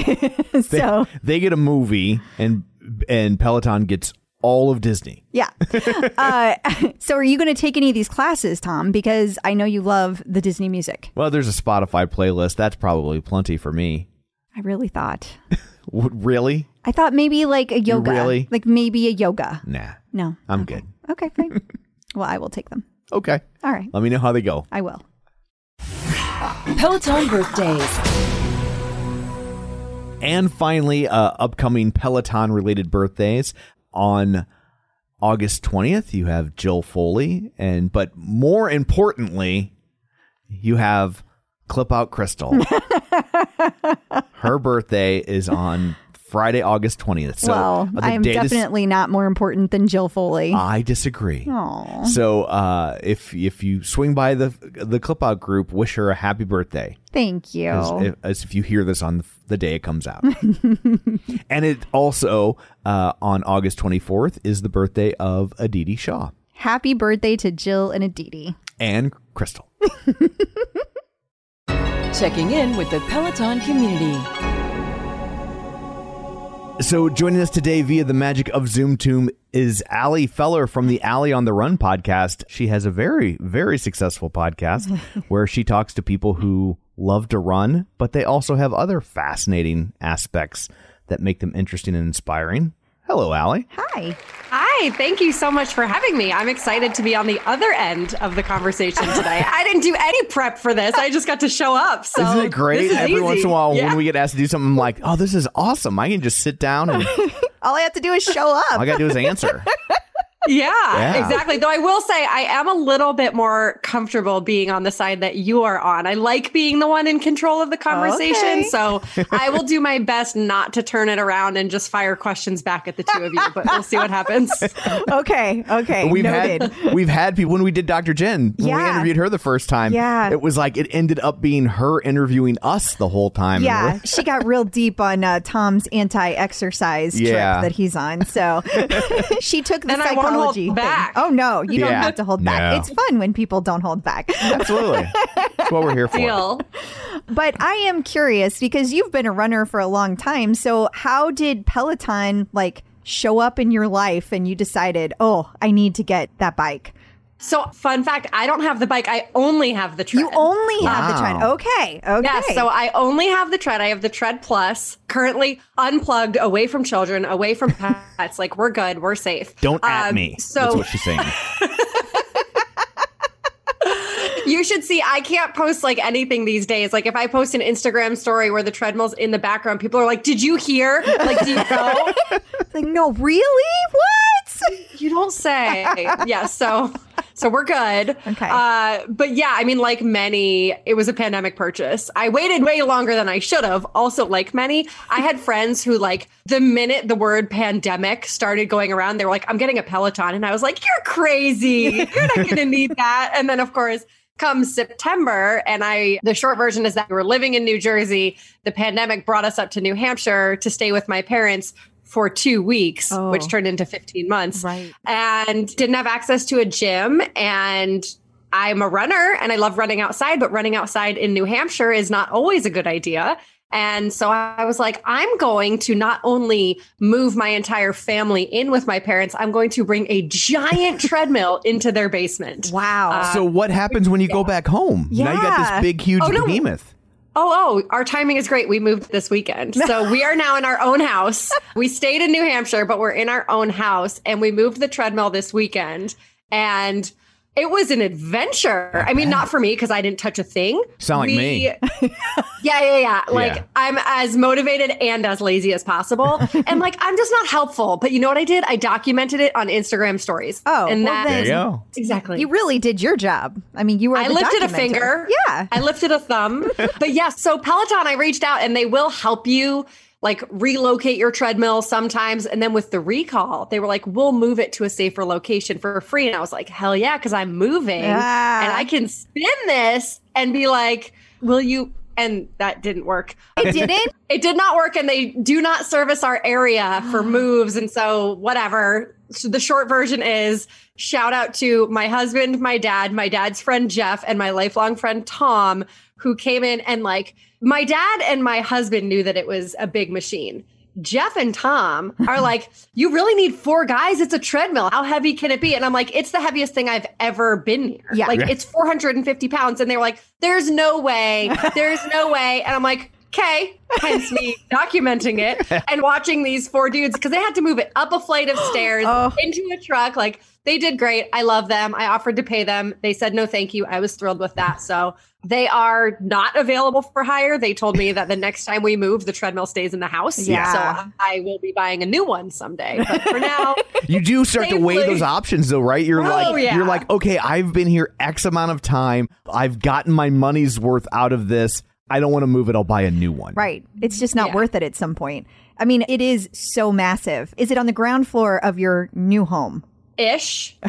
S3: so
S4: They get a movie and and Peloton gets all of Disney.
S3: yeah. uh, so are you going to take any of these classes, Tom? Because I know you love the Disney music.
S4: Well, there's a Spotify playlist. That's probably plenty for me.
S3: I really thought.
S4: W- really?
S3: I thought maybe like a yoga.
S4: really?
S3: Like maybe a yoga.
S4: Nah.
S3: No.
S4: I'm good.
S3: Okay, fine. well, I will take them.
S4: Okay.
S3: All right.
S4: Let me know how they go.
S3: I will.
S5: Peloton birthdays.
S4: And finally, uh, upcoming Peloton related birthdays on August 20th, you have Jill Foley. And but more importantly, you have Clip Out Crystal. Her birthday is on Friday, August 20th. So
S3: well,
S4: uh, the
S3: I am
S4: day this-
S3: definitely not more important than Jill Foley.
S4: I disagree.
S3: Aw.
S4: So uh, if if you swing by the the Clip Out group, wish her a happy birthday.
S3: Thank you.
S4: as, if, as if you hear this on the, the day it comes out. and it also uh, on August 24th is the birthday of Aditi Shah
S3: Happy birthday to Jill and Aditi.
S4: and Crystal.
S5: Checking in with the Peloton community.
S4: So joining us today via the magic of Zoom Tomb is Ali Feller from the Ali on the Run podcast. She has a very, very successful podcast where she talks to people who love to run, but they also have other fascinating aspects that make them interesting and inspiring. Hello, Ali.
S3: Hi.
S1: Hi, thank you so much for having me. I'm excited to be on the other end of the conversation today. I didn't do any prep for this. I just got to show up. So
S4: Isn't it great?
S1: is
S4: Every once in a while,
S1: Yeah.
S4: when we get asked to do something, I'm like, oh, this is awesome. I can just sit down and
S3: All I have to do is show up.
S4: all I got to do is answer.
S1: Yeah,
S4: Yeah.
S1: exactly. Though I will say I am a little bit more comfortable being on the side that you are on. I like being the one in control of the conversation.
S3: Okay.
S1: So I will do my best not to turn it around and just fire questions back at the two of you, but we'll see what happens.
S3: okay. Okay.
S4: We've
S3: Noted.
S4: had we've had people when we did Dr. Jenn when we
S3: Yeah.
S4: interviewed her the first time.
S3: Yeah.
S4: it was like it ended up being her interviewing us the whole time.
S3: Yeah, she got real deep on uh, Tom's anti-exercise
S4: Yeah.
S3: trip that he's on. So she took the
S1: And I won't hold
S3: thing.
S1: back.
S3: Oh no, you don't have to hold back. It's fun when people don't hold back.
S4: absolutely. That's what we're here for.
S1: Deal.
S3: but I am curious because you've been a runner for a long time. So how did Peloton like show up in your life and you decided, "Oh, I need to get that bike."
S1: So, fun fact I don't have the bike, I only have the tread.
S3: You only have the tread. Okay. Okay.
S1: Yeah, so I only have the tread. I have the tread plus, currently unplugged, away from children, away from pets. like we're good, we're safe.
S4: Don't at
S1: Um,
S4: me.
S1: So
S4: That's what she's saying.
S1: you should see. I can't post like anything these days. Like if I post an Instagram story where the treadmill's in the background, people are like, "Did you hear? Like, do you know?"
S3: like, no, really? What?
S1: you don't say. yeah. So, so we're good.
S3: Okay.
S1: Uh, but yeah, I mean, like many, it was a pandemic purchase. I waited way longer than I should have. Also, like many, I had friends who, like, the minute the word pandemic started going around, they were like, "I'm getting a Peloton," and I was like, "You're crazy. You're not going to need that." And then, of course. Come September, and I, the short version is that we were living in New Jersey. The pandemic brought us up to New Hampshire to stay with my parents for two weeks,
S3: Oh.
S1: which turned into 15 months
S3: Right.
S1: and didn't have access to a gym and I'm a runner and I love running outside, but running outside in New Hampshire is not always a good idea. And so I was like, I'm going to not only move my entire family in with my parents, I'm going to bring a giant treadmill into their basement.
S3: Wow.
S4: so what happens when you go back home? Now you got this big, huge
S1: Oh, no. Oh, oh, our timing is great. We moved this weekend. So we are now in our own house. We stayed in New Hampshire, but we're in our own house and we moved the treadmill this weekend. And it was an adventure. I mean, not for me because I didn't touch a thing.
S4: Sound like
S1: We-
S4: me.
S1: Yeah, yeah, yeah. Like
S4: Yeah.
S1: I'm as motivated and as lazy as possible. and like I'm just not helpful. But you know what I did? I documented it on Instagram stories.
S3: Oh,
S1: and
S3: well
S1: that
S4: There you go.
S1: exactly.
S3: You really did your job. I mean, you were.
S1: I
S3: the
S1: lifted a finger.
S3: Yeah.
S1: I lifted a thumb. but yes, so Peloton, I reached out and they will help you like relocate your treadmill sometimes. And then with the recall, they were like, we'll move it to a safer location for free. And I was like, hell yeah, because I'm moving
S3: Yeah.
S1: and I can spin this and be like, will you? and that didn't work.
S3: It didn't?
S1: It did not work, and they do not service our area for moves. And so, whatever. So the short version is shout out to my husband, my dad, my dad's friend Jeff, and my lifelong friend Tom, who came in and like my dad and my husband knew that it was a big machine. Jeff and Tom are like, you really need four guys. It's a treadmill. How heavy can it be? And I'm like, it's the heaviest thing I've ever been near.
S3: Yeah.
S1: Like
S4: Yeah.
S1: it's 450 pounds. And they were like, there's no way. There's no way. And I'm like, okay. Hence me documenting it and watching these four dudes because they had to move it up a flight of stairs
S3: Oh.
S1: into a truck. Like they did great. I love them. I offered to pay them. They said no, thank you. I was thrilled with that. So they are not available for hire. They told me that the next time we move, the treadmill stays in the house.
S3: Yeah.
S1: So I will be buying a new one someday. But for now,
S4: You do start to weigh those options though, right? You're
S1: Oh,
S4: like
S1: yeah.
S4: you're like, okay, I've been here X amount of time. I've gotten my money's worth out of this. I don't want to move it. I'll buy a new one.
S3: Right. It's just not
S1: Yeah.
S3: worth it at some point. I mean, it is so massive. Is it on the ground floor of your new home?
S1: ish.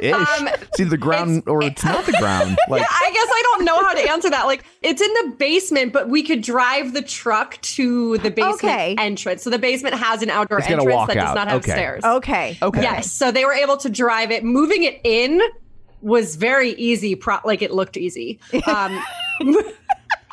S4: Ish.
S1: Um,
S4: it's either the ground or it's not the ground. Like
S1: I guess I don't know how to answer that. Like it's in the basement, but we could drive the truck to the basement
S3: Okay.
S1: entrance. So the basement has an outdoor entrance
S4: walk
S1: that does not have
S4: Okay.
S1: stairs.
S3: Okay.
S4: okay.
S1: Yes. So they were able to drive it. Moving it in was very easy. Pro- like it looked easy. Um,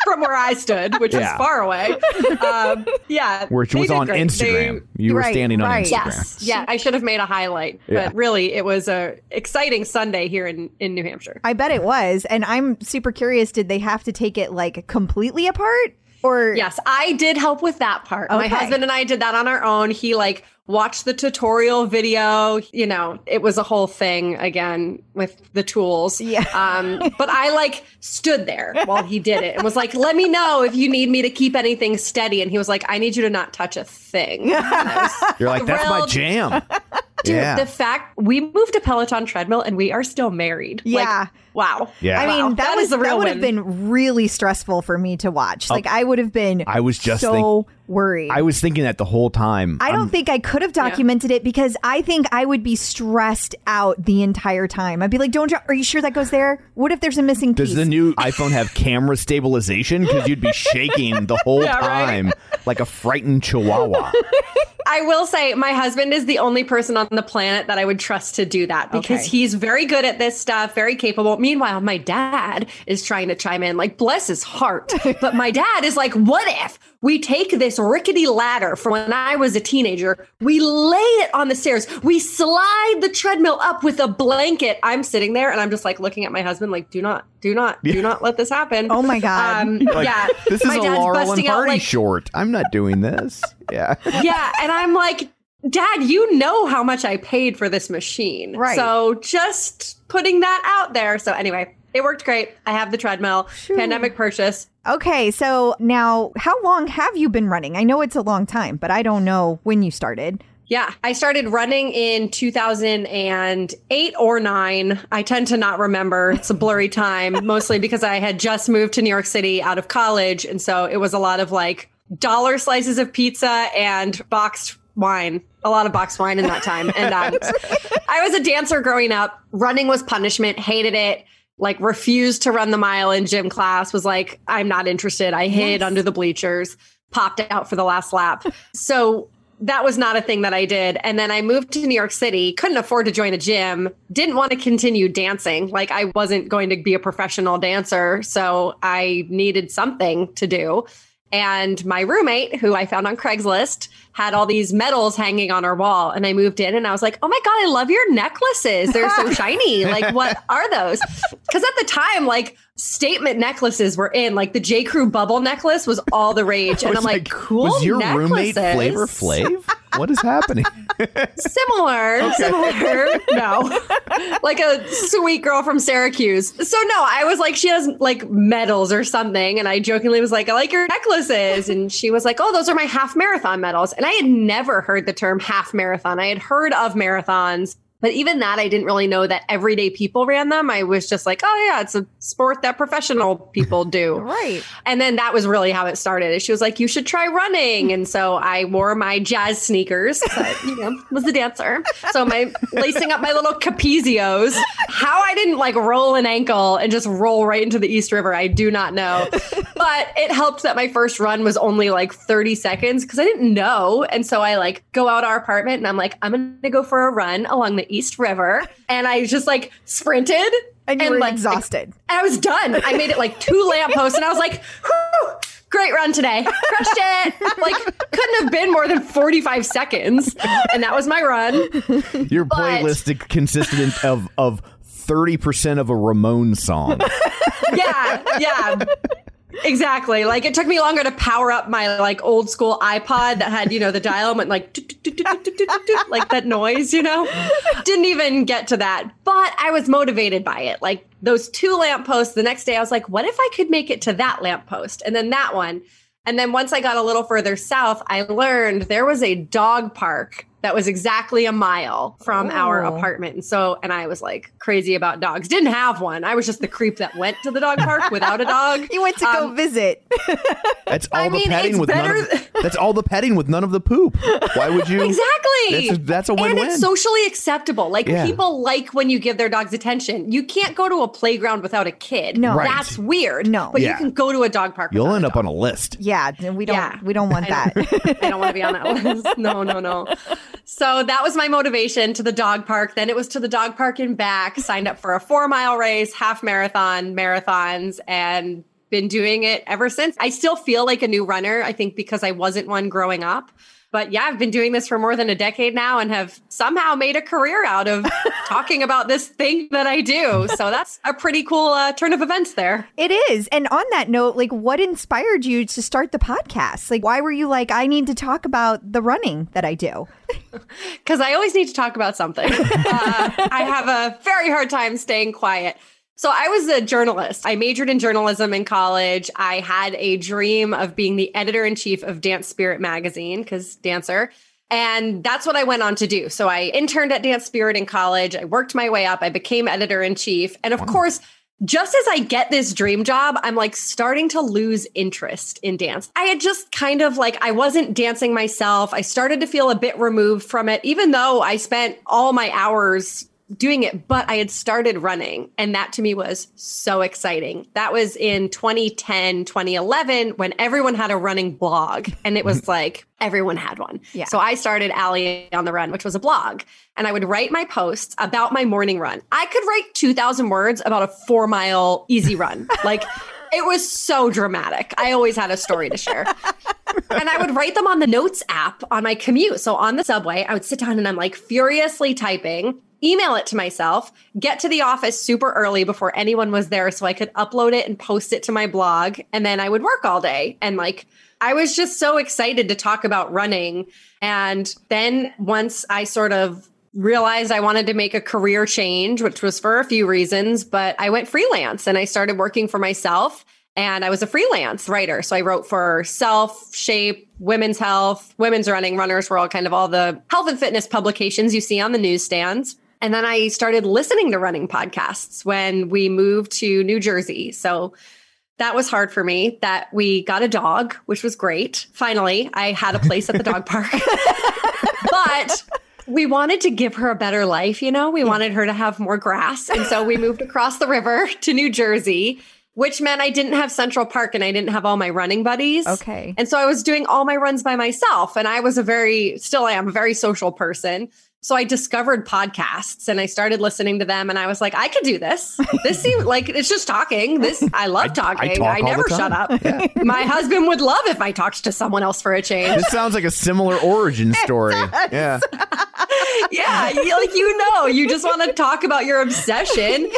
S1: from where I stood, which
S4: Yeah.
S1: was far away. Um, yeah.
S4: Which was on
S1: great.
S4: Instagram.
S1: They-
S4: you were
S3: Right,
S4: standing on
S3: right.
S4: Instagram.
S1: Yes. Yeah. I should have made a highlight,
S4: Yeah.
S1: but really it was a exciting Sunday here in, in New Hampshire.
S3: I bet it was. And I'm super curious did they have to take it like completely apart? Or
S1: Yes, I did help with that part. My husband and I did that on our own. He like watched the tutorial video. You know, it was a whole thing again with the tools.
S3: Yeah.
S1: Um, but I like stood there while he did it and was like, "Let me know if you need me to keep anything steady." And he was like, "I need you to not touch a thing." And I was
S4: You're like, that's my jam.
S1: Dude,
S4: yeah.
S1: the fact we moved to Peloton treadmill and we are still married. Like,
S3: Yeah.
S1: wow.
S4: Yeah.
S3: I mean,
S1: Wow.
S3: that,
S1: That
S3: was
S1: is the real
S3: that would have been really stressful for me to watch. Like oh, I would have been
S4: I was just
S3: so
S4: think-
S3: worried.
S4: I was thinking that the whole time.
S3: I don't
S4: I'm-
S3: think I could have documented it because I think I would be stressed out the entire time. I'd be like, "Don't you? Are you sure that goes there? What if there's a missing piece?
S4: Does
S3: piece?"
S4: the new iPhone have camera stabilization? Because you'd be shaking the whole
S1: Yeah, right.
S4: time like a frightened chihuahua.
S1: I will say my husband is the only person on the planet that I would trust to do that because
S3: Okay.
S1: he's very good at this stuff, very capable. Meanwhile, my dad is trying to chime in, like, bless his heart. but my dad is like, what if we take this rickety ladder from when I was a teenager, we lay it on the stairs, we slide the treadmill up with a blanket. I'm sitting there and I'm just like looking at my husband, like, do not, do not, do not let this happen.
S3: Oh my God.
S1: Um,
S4: Like,
S1: yeah.
S4: This is
S1: my
S4: a
S1: dad's
S4: Laurel and
S1: busting out like
S4: short. I'm not doing this. Yeah.
S1: yeah, and I'm like, Dad, you know how much I paid for this machine.
S3: Right.
S1: So just putting that out there. So anyway, it worked great. I have the treadmill. Pandemic purchase.
S3: okay, so now how long have you been running? I know it's a long time, but I don't know when you started.
S1: Yeah, I started running in 2008 or 9. I tend to not remember. It's a blurry time, mostly because I had just moved to New York City out of college. And so it was a lot of like dollar slices of pizza and boxed wine, a lot of boxed wine in that time. And um, I was a dancer growing up. Running was punishment, hated it. Like refused to run the mile in gym class, was like, I'm not interested. I hid under the bleachers, popped out for the last lap. So that was not a thing that I did. And then I moved to New York City, couldn't afford to join a gym, didn't want to continue dancing. Like I wasn't going to be a professional dancer. So I needed something to do. And my roommate, who I found on Craigslist, had all these medals hanging on her wall. And I moved in and I was like, oh my God, I love your necklaces. They're so shiny. Like, what are those? Because at the time, like, statement necklaces were in. Like, the J. Crew bubble necklace was all the rage. And I'm
S4: was
S1: like, cool.
S4: Was your roommate. Flavor Flav? What is happening?
S1: Similar, similar. No, like a sweet girl from Syracuse. So no, I was like, she has like medals or something, and I jokingly was like, I like your necklaces, and she was like, oh, those are my half marathon medals, and I had never heard the term half marathon. I had heard of marathons, But even that, I didn't really know that everyday people ran them. I was just like, oh, yeah, it's a sport that professional people do.
S3: Right.
S1: And then that was really how it started. She was like, you should try running. And so I wore my jazz sneakers, I, you know, was a dancer. So my lacing up my little Capezios. How I didn't like roll an ankle and just roll right into the East River, I do not know. But it helped that my first run was only like 30 seconds because I didn't know. And so I like go out our apartment and I'm like, I'm going to go for a run along the East River. And I just like sprinted.
S3: And you were
S1: like,
S3: exhausted.
S1: and I was done. I made it like two lampposts, and I was like, "Great run today, crushed it!" Like couldn't have been more than forty-five seconds, and that was my run.
S4: Your
S1: But-
S4: playlist consisted of of thirty percent of a Ramon song.
S1: Yeah, yeah, exactly. Like it took me longer to power up my like old school iPod that had you know the dial went like like that noise, you know. Didn't even get to that, but I was motivated by it. Like those two lampposts. The next day, I was like, what if I could make it to that lamppost and then that one. And then once I got a little further south, I learned there was a dog park that was exactly a mile from our
S3: Oh.
S1: apartment. And so, and I was like crazy about dogs. Didn't have one. I was just the creep that went to the dog park without a dog.
S3: You went to go
S1: Um,
S3: visit.
S4: That's all
S1: I
S4: the
S1: mean,
S4: petting
S1: it's
S4: with none
S1: better
S4: of, That's all the petting with none of the poop. Why would you?
S1: Exactly.
S4: That's a, that's a
S1: and
S4: win-win.
S1: it's socially acceptable. Like
S4: Yeah.
S1: people like when you give their dogs attention. You can't go to a playground without a kid.
S3: No.
S4: Right.
S1: That's weird.
S3: No.
S1: But
S4: Yeah.
S1: you can go to a dog park.
S4: You'll end
S1: a
S4: up on a list.
S3: Yeah, we don't
S1: Yeah.
S3: we don't want
S1: I
S3: that.
S1: I don't want to be on that list. No, no, no. So that was my motivation to the dog park. Then it was to the dog park and back. Signed up for a four mile race, half marathon, marathons, and been doing it ever since. I still feel like a new runner, I think, because I wasn't one growing up. But yeah, I've been doing this for more than a decade now and have somehow made a career out of talking about this thing that I do. So that's a pretty cool uh, turn of events there.
S3: It is. And on that note, like what inspired you to start the podcast? Like why were you like I need to talk about the running that I do?
S1: because I always need to talk about something. Uh, I have a very hard time staying quiet. So I was a journalist. I majored in journalism in college. I had a dream of being the editor in chief of Dance Spirit magazine because dancer. And that's what I went on to do. So I interned at Dance Spirit in college. I worked my way up. I became editor in chief. And of course, just as I get this dream job, I'm like starting to lose interest in dance. I had just kind of like, I wasn't dancing myself. I started to feel a bit removed from it, even though I spent all my hours doing it, but I had started running. And that to me was so exciting. That was in 2010, 2011, when everyone had a running blog. And it was like everyone had one.
S3: Yeah.
S1: So I started Ali on the Run, which was a blog. And I would write my posts about my morning run. I could write 2,000 words about a four mile easy run. Like, it was so dramatic. I always had a story to share. and I would write them on the notes app on my commute. So on the subway, I would sit down and I'm like furiously typing, email it to myself, get to the office super early before anyone was there so I could upload it and post it to my blog. And then I would work all day. And like, I was just so excited to talk about running. And then once I sort of realized I wanted to make a career change, which was for a few reasons, but I went freelance and I started working for myself. And I was a freelance writer. So I wrote for Self, Shape, Women's Health, Women's Running, Runners World, kind of all the health and fitness publications you see on the newsstands. And then I started listening to running podcasts when we moved to New Jersey. So that was hard for me that we got a dog, which was great. Finally, I had a place at the dog park. but we wanted to give her a better life, you know? We wanted her to have more grass. And so we moved across the river to New Jersey, which meant I didn't have Central Park and I didn't have all my running buddies.
S3: Okay.
S1: And so I was doing all my runs by myself. And I was a very, still I am a very social person. So I discovered podcasts and I started listening to them and I was like, I could do this. This seems like it's just talking. This I love talking.
S4: talk
S1: I,
S4: all the
S1: never shut up. My husband would love if I talked to someone else for a change.
S4: This sounds like a similar origin story. Yeah.
S1: yeah, you- like you know, you just want to talk about your obsession.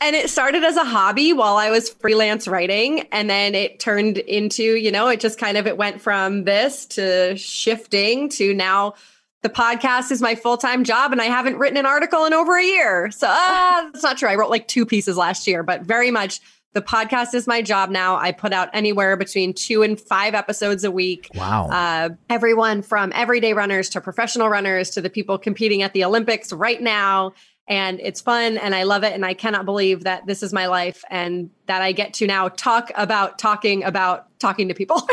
S1: And it started as a hobby while I was freelance writing and then it turned into, you know, it just kind of it went from this to shifting to now the podcast is my full-time job and I haven't written an article in over a year. So uh, that's not true. I wrote like two pieces last year, but very much The podcast is my job now. I put out anywhere between two and five episodes a week.
S4: Wow.
S1: Uh, everyone from everyday runners to professional runners to the people competing at the Olympics right now. And it's fun and I love it. And I cannot believe that this is my life and that I get to now talk about talking about talking to people.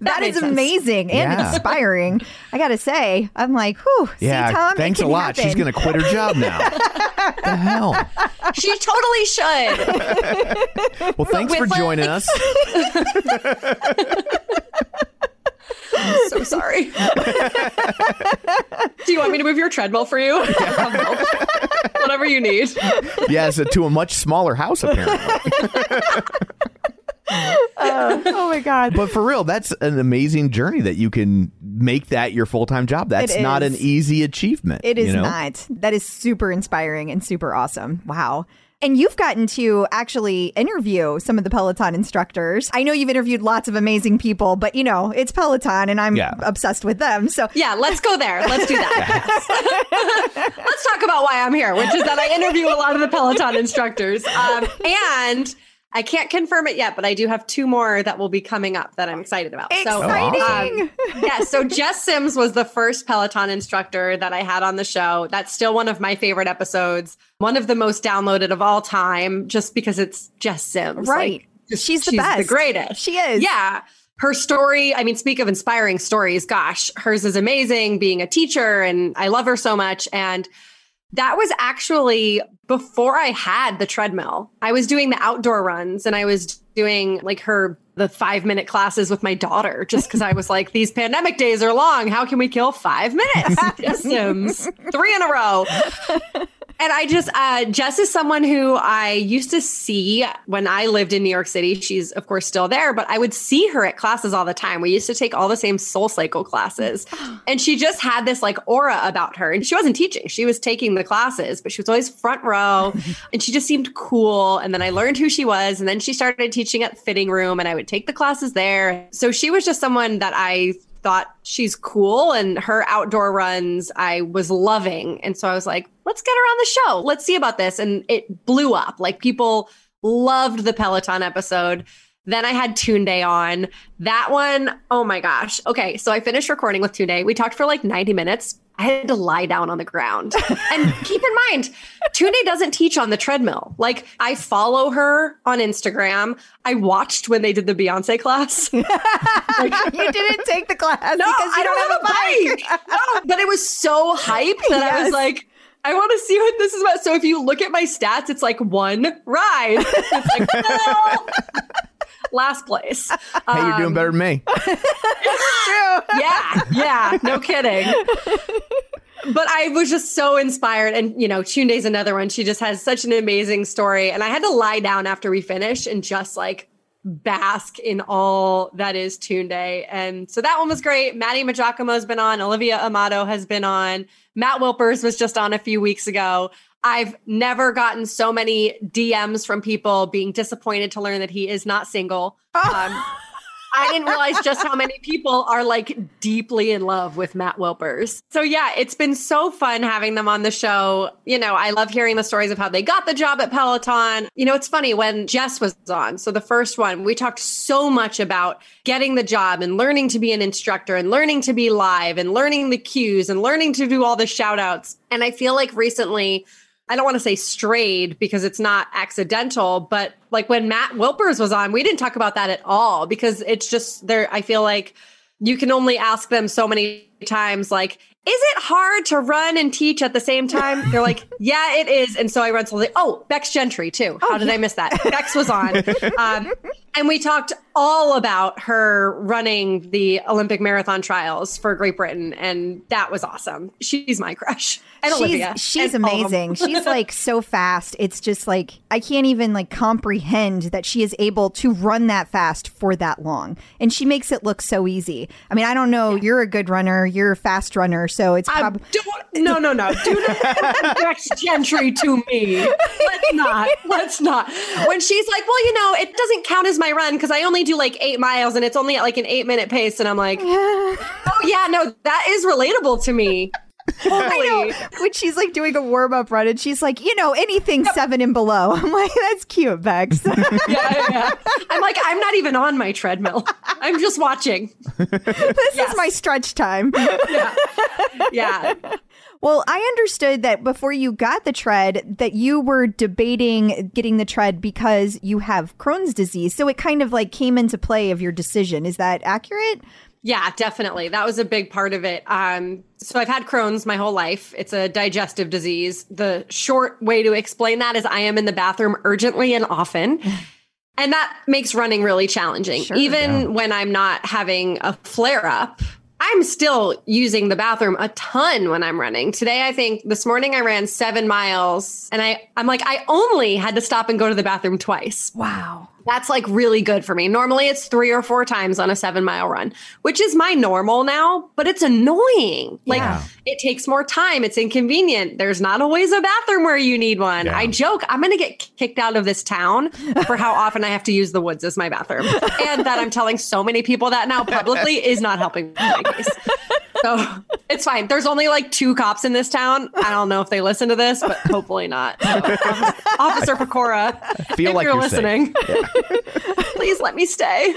S3: that
S1: made
S3: is
S1: sense.
S3: amazing and
S4: Yeah.
S3: inspiring. I got to say, I'm like, whew,
S4: yeah.
S3: see, Tom, it
S4: thanks a
S3: can
S4: lot. She's going to quit her job now. the hell?
S1: she totally should.
S4: Well, thanks for
S1: with, like-
S4: joining us.
S1: I'm so sorry. Do you want me to move your treadmill for you? I'll. Whatever you need.
S4: Yes, to a much smaller house, apparently.
S3: Uh, oh my God.
S4: But for real, that's an amazing journey that you can make that your full time job. That's not an easy achievement.
S3: It is
S4: you know?
S3: not. That is super inspiring and super awesome. Wow. And you've gotten to actually interview some of the Peloton instructors. I know you've interviewed lots of amazing people, but you know, it's Peloton and I'm
S4: Yeah.
S3: obsessed with them. So
S1: Yeah, let's go there. Let's do that. let's talk about why I'm here, which is that I interview a lot of the Peloton instructors. Um, and I can't confirm it yet, but I do have two more that will be coming up that I'm excited about.
S3: exciting.
S1: So, um, yeah, so Jess Sims was the first Peloton instructor that I had on the show. That's still one of my favorite episodes, one of the most downloaded of all time, just because it's Jess Sims.
S3: right.
S1: Like,
S3: she's the
S1: she's
S3: best.
S1: the greatest.
S3: She is.
S1: Yeah. Her story, I mean, speak of inspiring stories, gosh, hers is amazing being a teacher, and I love her so much. And that was actually before I had the treadmill. I was doing the outdoor runs and I was doing like her the five minute classes with my daughter just because I was like, these pandemic days are long. How can we kill five minutes? Three in a row. And I just, uh, Jess is someone who I used to see when I lived in New York City. She's, of course, still there, but I would see her at classes all the time. We used to take all the same SoulCycle classes. And she just had this like aura about her. And she wasn't teaching, she was taking the classes, but she was always front row and she just seemed cool. And then I learned who she was. And then she started teaching at Fhitting Room and I would take the classes there. So she was just someone that I thought she's cool and her outdoor runs I was loving. And so I was like, let's get her on the show. Let's see about this. And it blew up. Like people loved the Peloton episode. Then I had Tunde on. That one, oh my gosh. Okay, so I finished recording with Tunde. We talked for like 90 minutes. I had to lie down on the ground. and keep in mind, Tunde doesn't teach on the treadmill. Like I follow her on Instagram. I watched when they did the Beyonce class.
S3: you didn't take the class
S1: No,
S3: because you
S1: I
S3: don't, have a bike.
S1: no, but it was so hyped that I was like, I want to see what this is about. So if you look at my stats, it's like one ride. It's like, well, last place.
S4: Hey, you're doing
S1: Um,
S4: better than me.
S1: yeah, yeah, no kidding. But I was just so inspired. And, you know, Tunde's another one. She just has such an amazing story. And I had to lie down after we finished and just like bask in all that is Tunde. And so that one was great. Maddie Majacomo has been on. Olivia Amato has been on. Matt Wilpers was just on a few weeks ago. I've never gotten so many DMs from people being disappointed to learn that he is not single. Um, I didn't realize just how many people are like deeply in love with Matt Wilpers. So yeah, it's been so fun having them on the show. You know, I love hearing the stories of how they got the job at Peloton. You know, it's funny when Jess was on. So the first one, we talked so much about getting the job and learning to be an instructor and learning to be live and learning the cues and learning to do all the shout outs. And I feel like recently I don't want to say strayed because it's not accidental, but like when Matt Wilpers was on, we didn't talk about that at all because it's just there. I feel like you can only ask them so many times, like, is it hard to run and teach at the same time? They're like, yeah, it is. And so I run like, oh, Becs Gentry too. How did I miss that? Becs was on. Um, and we talked all about her running the Olympic marathon trials for Great Britain. And that was awesome. She's my crush. And Olivia.
S3: She's she's
S1: and all of them.
S3: amazing. she's like so fast. It's just like I can't even like comprehend that she is able to run that fast for that long. And she makes it look so easy. I mean, I don't know, you're a good runner, you're a fast runner, so it's
S1: don't, no, no, no. Do not Becs Gentry to me. Let's not. Let's not. When she's like, well, you know, it doesn't count as my run because I only do like eight miles and it's only at like an eight minute pace. And I'm like, oh, yeah, no, that is relatable to me.
S3: Oh, I know when she's like doing a warm up run and she's like, you know, anything seven and below. I'm like, that's cute, Becs.
S1: yeah, yeah. I'm like, I'm not even on my treadmill. I'm just watching.
S3: this is my stretch time.
S1: Yeah.
S3: Well, I understood that before you got the tread, that you were debating getting the tread because you have Crohn's disease. So it kind of like came into play of your decision. Is that accurate?
S1: Yeah, definitely. That was a big part of it. Um, so I've had Crohn's my whole life. It's a digestive disease. The short way to explain that is I am in the bathroom urgently and often. And that makes running really challenging. Even when I'm not having a flare up, I'm still using the bathroom a ton when I'm running. Today, I think this morning I ran seven miles and I, I'm like, I only had to stop and go to the bathroom twice.
S3: Wow.
S1: That's like really good for me. Normally it's three or four times on a seven mile run, which is my normal now, but it's annoying. Like
S4: Yeah.
S1: it takes more time. It's inconvenient. There's not always a bathroom where you need one. I joke, I'm going to get kicked out of this town for how often I have to use the woods as my bathroom. and that I'm telling so many people that now publicly is not helping my case. So it's fine. There's only like two cops in this town. I don't know if they listen to this, but hopefully not. So, Officer, Pecora,
S4: Feel
S1: if
S4: like
S1: you're
S4: you're
S1: listening, please let me stay.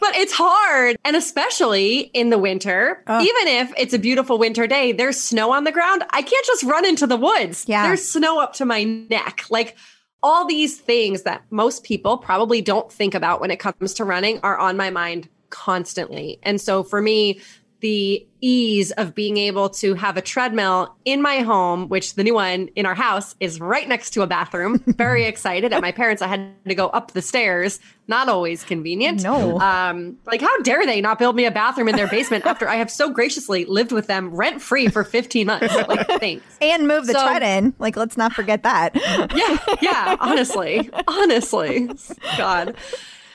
S1: but it's hard. And especially in the winter, even if it's a beautiful winter day, there's snow on the ground. I can't just run into the woods.
S3: Yeah.
S1: There's snow up to my neck. Like all these things that most people probably don't think about when it comes to running are on my mind constantly. And so for me, the ease of being able to have a treadmill in my home, which the new one in our house is right next to a bathroom. Very excited. At my parents, I had to go up the stairs. Not always convenient.
S3: No.
S1: Um, like how dare they not build me a bathroom in their basement after I have so graciously lived with them rent free for 15 months? Like thanks.
S3: And move the
S1: So-
S3: tread in. Like, let's not forget that.
S1: Yeah, yeah, honestly. Honestly. God.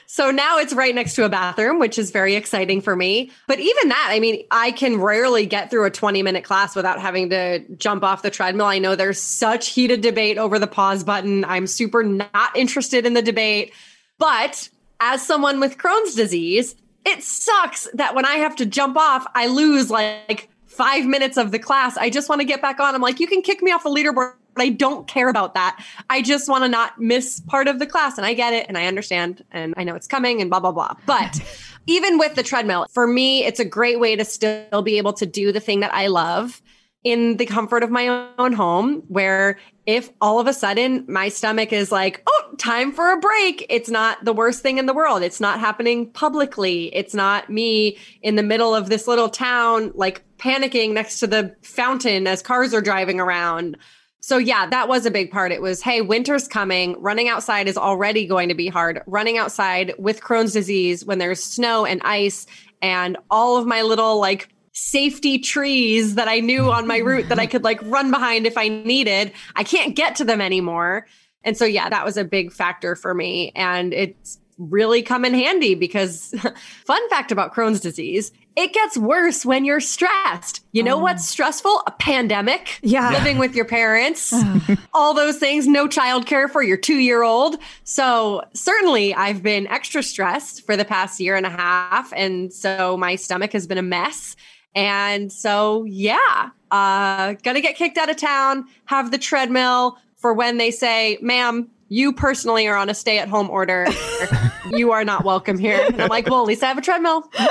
S1: So now it's right next to a bathroom, which is very exciting for me. But even that, I mean, I can rarely get through a 20 minute class without having to jump off the treadmill. I know there's such heated debate over the pause button. I'm super not interested in the debate. But as someone with Crohn's disease, it sucks that when I have to jump off, I lose like five minutes of the class. I just want to get back on. I'm like, you can kick me off the leaderboard. But I don't care about that. I just want to not miss part of the class. And I get it and I understand and I know it's coming and blah, blah, blah. But even with the treadmill, for me, it's a great way to still be able to do the thing that I love in the comfort of my own home where if all of a sudden my stomach is like oh time for a break it's not the worst thing in the world it's not happening publicly it's not me in the middle of this little town like panicking next to the fountain as cars are driving around so yeah, that was a big part. It was, hey, winter's coming. Running outside is already going to be hard. Running outside with Crohn's disease when there's snow and ice and all of my little like safety trees that I knew on my route that I could like run behind if I needed. I can't get to them anymore. And so yeah, that was a big factor for me and it's really come in handy because fun fact about Crohn's disease, it gets worse when you're stressed. You know what's stressful? A pandemic.
S3: Yeah.
S1: Living with your parents, all those things, no childcare for your two year old. So, certainly, I've been extra stressed for the past year and a half. And so, my stomach has been a mess. And so, yeah, uh, gonna get kicked out of town, have the treadmill for when they say, ma'am, you personally are on a stay at home order. you are not welcome here. And I'm like, well, at least I have a treadmill. So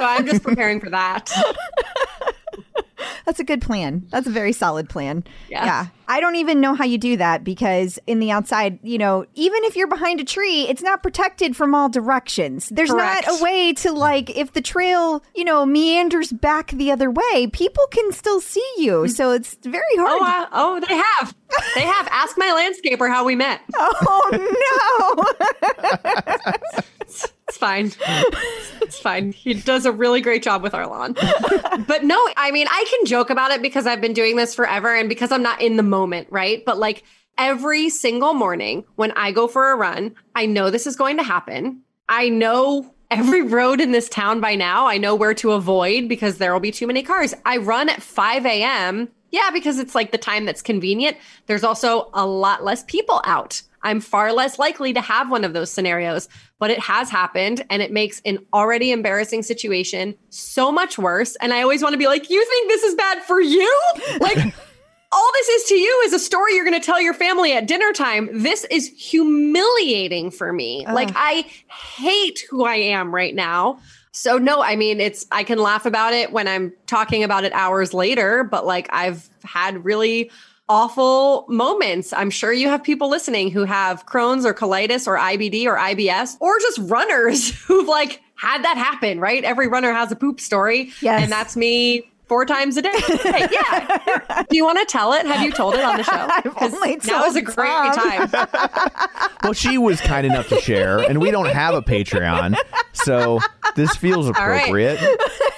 S1: I'm just preparing for that.
S3: That's a good plan. That's a very solid plan.
S1: Yeah.
S3: I don't even know how you do that because in the outside, you know, even if you're behind a tree, it's not protected from all directions. There's
S1: Correct.
S3: not a way to like if the trail, you know, meanders back the other way, people can still see you. So it's very hard.
S1: Oh, uh, oh, they have. They have. Ask my landscaper how we met.
S3: oh no.
S1: It's fine. It's fine. He does a really great job with our lawn. But no, I mean, I can joke about it because I've been doing this forever and because I'm not in the moment, right? But like every single morning when I go for a run, I know this is going to happen. I know every road in this town by now. I know where to avoid because there will be too many cars. I run at 5 a.m. Yeah, because it's like the time that's convenient. There's also a lot less people out. I'm far less likely to have one of those scenarios, but it has happened and it makes an already embarrassing situation so much worse. And I always want to be like, you think this is bad for you? Like, all this is to you is a story you're going to tell your family at dinner time. This is humiliating for me. Like, I hate who I am right now. So, no, I mean, it's, I can laugh about it when I'm talking about it hours later, but like, I've had really awful moments. I'm sure you have people listening who have Crohn's or colitis or IBD or IBS or just runners who've like had that happen, right? Every runner has a poop story.
S3: Yes.
S1: And that's me four times a day. Hey, yeah. Do you want to tell it? Have you told it on the show?
S3: I've
S1: 'Cause
S3: only
S1: now is a
S3: told
S1: great
S3: Tom.
S1: time.
S4: Well, she was kind enough to share, and we don't have a Patreon, so this feels
S1: right.
S4: appropriate.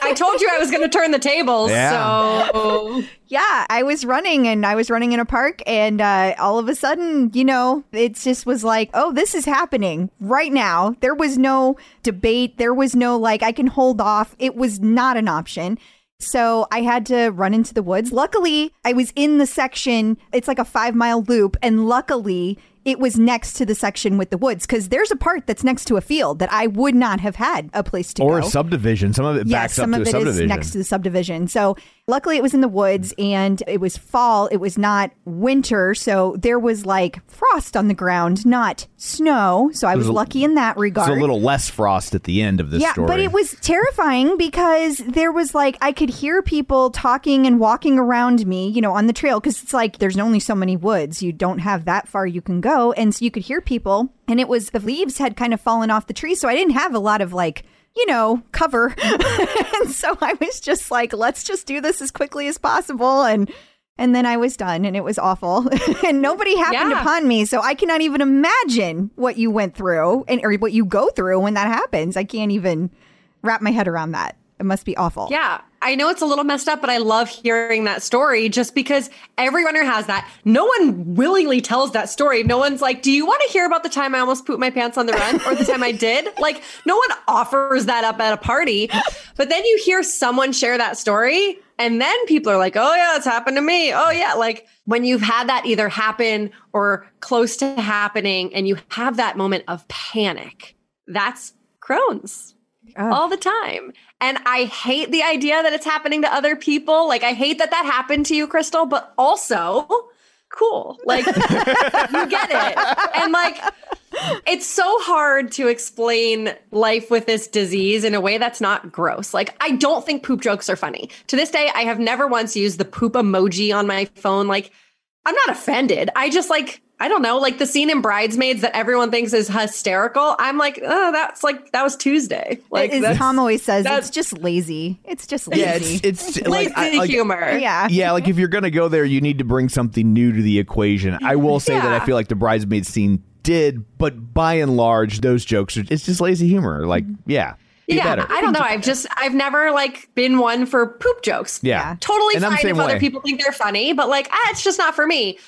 S1: I told you I was going to turn the tables.
S4: Yeah.
S1: So
S3: Yeah, I was running and I was running in a park, and uh, all of a sudden, you know, it just was like, oh, this is happening right now. There was no debate. There was no like, I can hold off. It was not an option. So I had to run into the woods. Luckily, I was in the section, it's like a five mile loop, and luckily, it was next to the section with the woods because there's a part that's next to a field that I would not have had a place to
S4: Or
S3: go.
S4: Or a subdivision. Some of it
S3: Yes,
S4: backs
S3: some
S4: up to
S3: of
S4: a
S3: it is
S4: subdivision.
S3: next to the subdivision. So luckily it was in the woods and it was fall. It was not winter. So there was like frost on the ground, not snow. So I was
S4: a-
S3: lucky in that
S4: It's
S3: regard.
S4: a little less frost at the end of this
S3: yeah,
S4: story.
S3: but it was terrifying because there was like I could hear people talking and walking around me, you know, on the trail because it's like there's only so many woods. You don't have that far you can go, and so you could hear people. And it was the leaves had kind of fallen off the tree. so I didn't have a lot of like you know cover, and so I was just like, let's just do this as quickly as possible, and. And then I was done and it was awful. and nobody happened
S1: Yeah.
S3: upon me. So I cannot even imagine what you went through and or what you go through when that happens. I can't even wrap my head around that. It must be awful.
S1: Yeah, I know it's a little messed up, but I love hearing that story just because every runner has that. No one willingly tells that story. No one's like, Do you want to hear about the time I almost pooped my pants on the run or the time I did? Like, no one offers that up at a party. But then you hear someone share that story, and then people are like, Oh, yeah, it's happened to me. Oh, yeah. Like, when you've had that either happen or close to happening, and you have that moment of panic, that's Crohn's all the time. And I hate the idea that it's happening to other people. Like, I hate that that happened to you, Crystal, but also cool. Like, you get it. And like, it's so hard to explain life with this disease in a way that's not gross. Like, I don't think poop jokes are funny. To this day, I have never once used the poop emoji on my phone. Like, I'm not offended. I just like, I don't know, like the scene in Bridesmaids that everyone thinks is hysterical. I'm like, oh, that's like, that was Tuesday. Like,
S3: As
S1: that's-
S3: Tom always says,
S1: that's-
S3: it's just lazy. It's just lazy.
S4: yeah, it's it's like,
S1: lazy
S4: I- like
S1: humor.
S3: yeah.
S4: yeah, like if you're gonna go there, you need to bring something new to the equation. I will say that I feel like the bridesmaid scene did, but by and large, those jokes are it's just lazy humor. Like, yeah, be
S1: yeah,
S4: better.
S1: I don't know. I've just I've never like been one for poop jokes.
S4: Yeah.
S1: Totally
S4: And I'm
S1: fine if
S4: same
S1: other people think they're funny, but like ah, it's just not for me.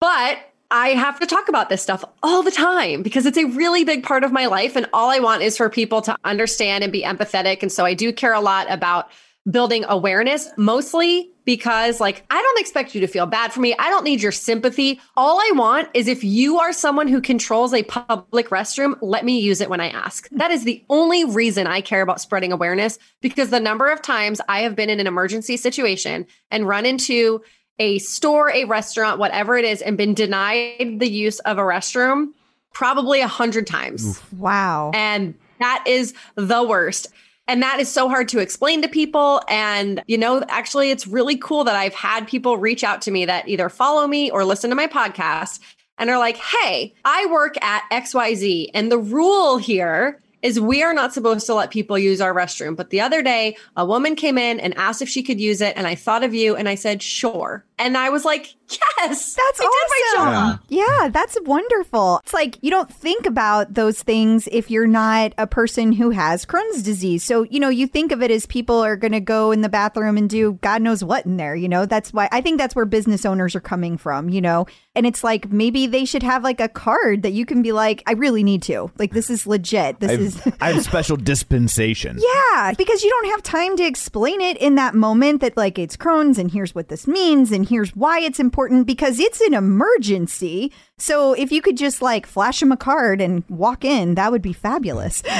S1: But I have to talk about this stuff all the time because it's a really big part of my life and all I want is for people to understand and be empathetic and so I do care a lot about building awareness mostly because like I don't expect you to feel bad for me. I don't need your sympathy. All I want is if you are someone who controls a public restroom, let me use it when I ask. That is the only reason I care about spreading awareness because the number of times I have been in an emergency situation and run into a store, a restaurant, whatever it is, and been denied the use of a restroom probably a hundred times.
S3: Wow.
S1: And that is the worst. And that is so hard to explain to people. And, you know, actually, it's really cool that I've had people reach out to me that either follow me or listen to my podcast and are like, hey, I work at XYZ. And the rule here is we are not supposed to let people use our restroom. But the other day, a woman came in and asked if she could use it. And I thought of you and I said, sure. And I was like, yes,
S3: That's
S1: I did my
S3: awesome.
S1: job.
S3: Yeah, that's wonderful. It's like you don't think about those things if you're not a person who has Crohn's disease. So, you know, you think of it as people are going to go in the bathroom and do God knows what in there, you know? That's why I think that's where business owners are coming from, you know? And it's like maybe they should have like a card that you can be like, I really need to. Like, this is legit. This is.
S4: I've, I have special dispensation.
S3: Yeah, because you don't have time to explain it in that moment that like it's Crohn's and here's what this means and and here's why it's important because it's an emergency. So if you could just like flash them a card and walk in, that would be fabulous.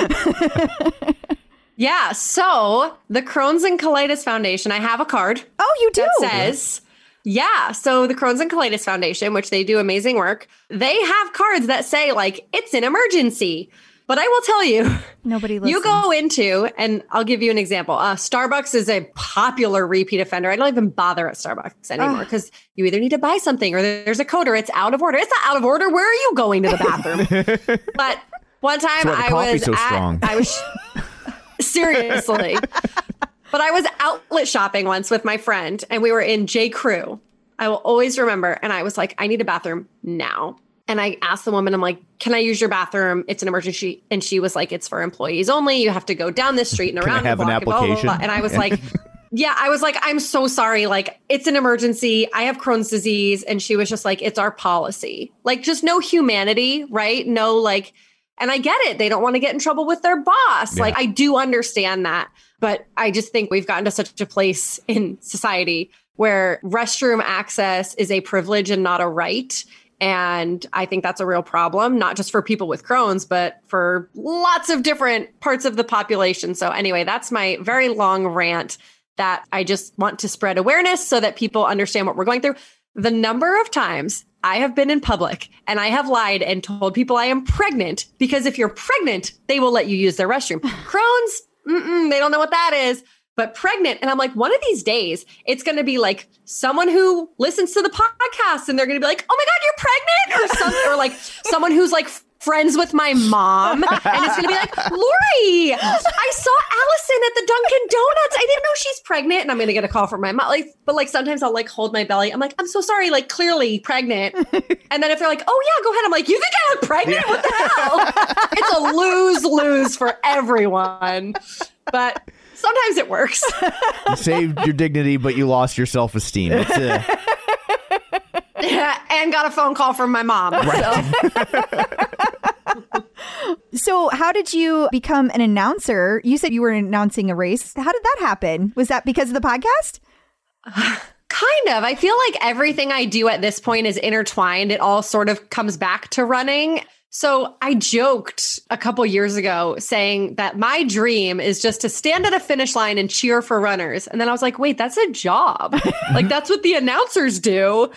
S1: Yeah. So the Crohn's and Colitis Foundation, I have a card
S3: oh, you do?
S1: that says, yeah. So the Crohn's and Colitis Foundation, which they do amazing work, they have cards that say, like, it's an emergency. But I will tell you,
S3: Nobody listens.
S1: you go into, and I'll give you an example. Uh, Starbucks is a popular repeat offender. I don't even bother at Starbucks anymore because you either need to buy something or there's a code or it's out of order. It's not out of order. Where are you going to the bathroom? but one time
S4: That's why the
S1: I was
S4: so
S1: at,
S4: strong.
S1: I was seriously. but I was outlet shopping once with my friend and we were in J. Crew. I will always remember. And I was like, I need a bathroom now. And I asked the woman, I'm like, can I use your bathroom? It's an emergency. And she was like, it's for employees only. You have to go down this street and
S4: Can I
S1: around.
S4: have an
S1: block and blah, blah, blah.
S4: application?
S1: And I was like, yeah, I was like, I'm so sorry. Like, it's an emergency. I have Crohn's disease. And she was just like, it's our policy. Like, just no humanity, right? No, like, and I get it. They don't want to get in trouble with their boss.
S4: Yeah.
S1: Like, I do understand that. But I just think we've gotten to such a place in society where restroom access is a privilege and not a right. And I think that's a real problem, not just for people with Crohn's, but for lots of different parts of the population. So, anyway, that's my very long rant that I just want to spread awareness so that people understand what we're going through. The number of times I have been in public and I have lied and told people I am pregnant because if you're pregnant, they will let you use their restroom. Crohn's, they don't know what that is. But pregnant, and I'm like, one of these days, it's going to be like someone who listens to the podcast, and they're going to be like, "Oh my god, you're pregnant," or some, or like someone who's like friends with my mom, and it's going to be like, "Lori, I saw Allison at the Dunkin' Donuts. I didn't know she's pregnant," and I'm going to get a call from my mom. Like, but like sometimes I'll like hold my belly. I'm like, "I'm so sorry," like clearly pregnant, and then if they're like, "Oh yeah, go ahead," I'm like, "You think I'm pregnant? What the hell?" it's a lose lose for everyone, but sometimes it works.
S4: You saved your dignity, but you lost your self esteem. It's uh,
S1: and got a phone call from my mom. So.
S3: So, how did you become an announcer? You said you were announcing a race. How did that happen? Was that because of the podcast?
S1: Kind of. I feel like everything I do at this point is intertwined. It all sort of comes back to running. So I joked a couple years ago saying that my dream is just to stand at a finish line and cheer for runners. And then I was like, wait, that's a job. like that's what the announcers do.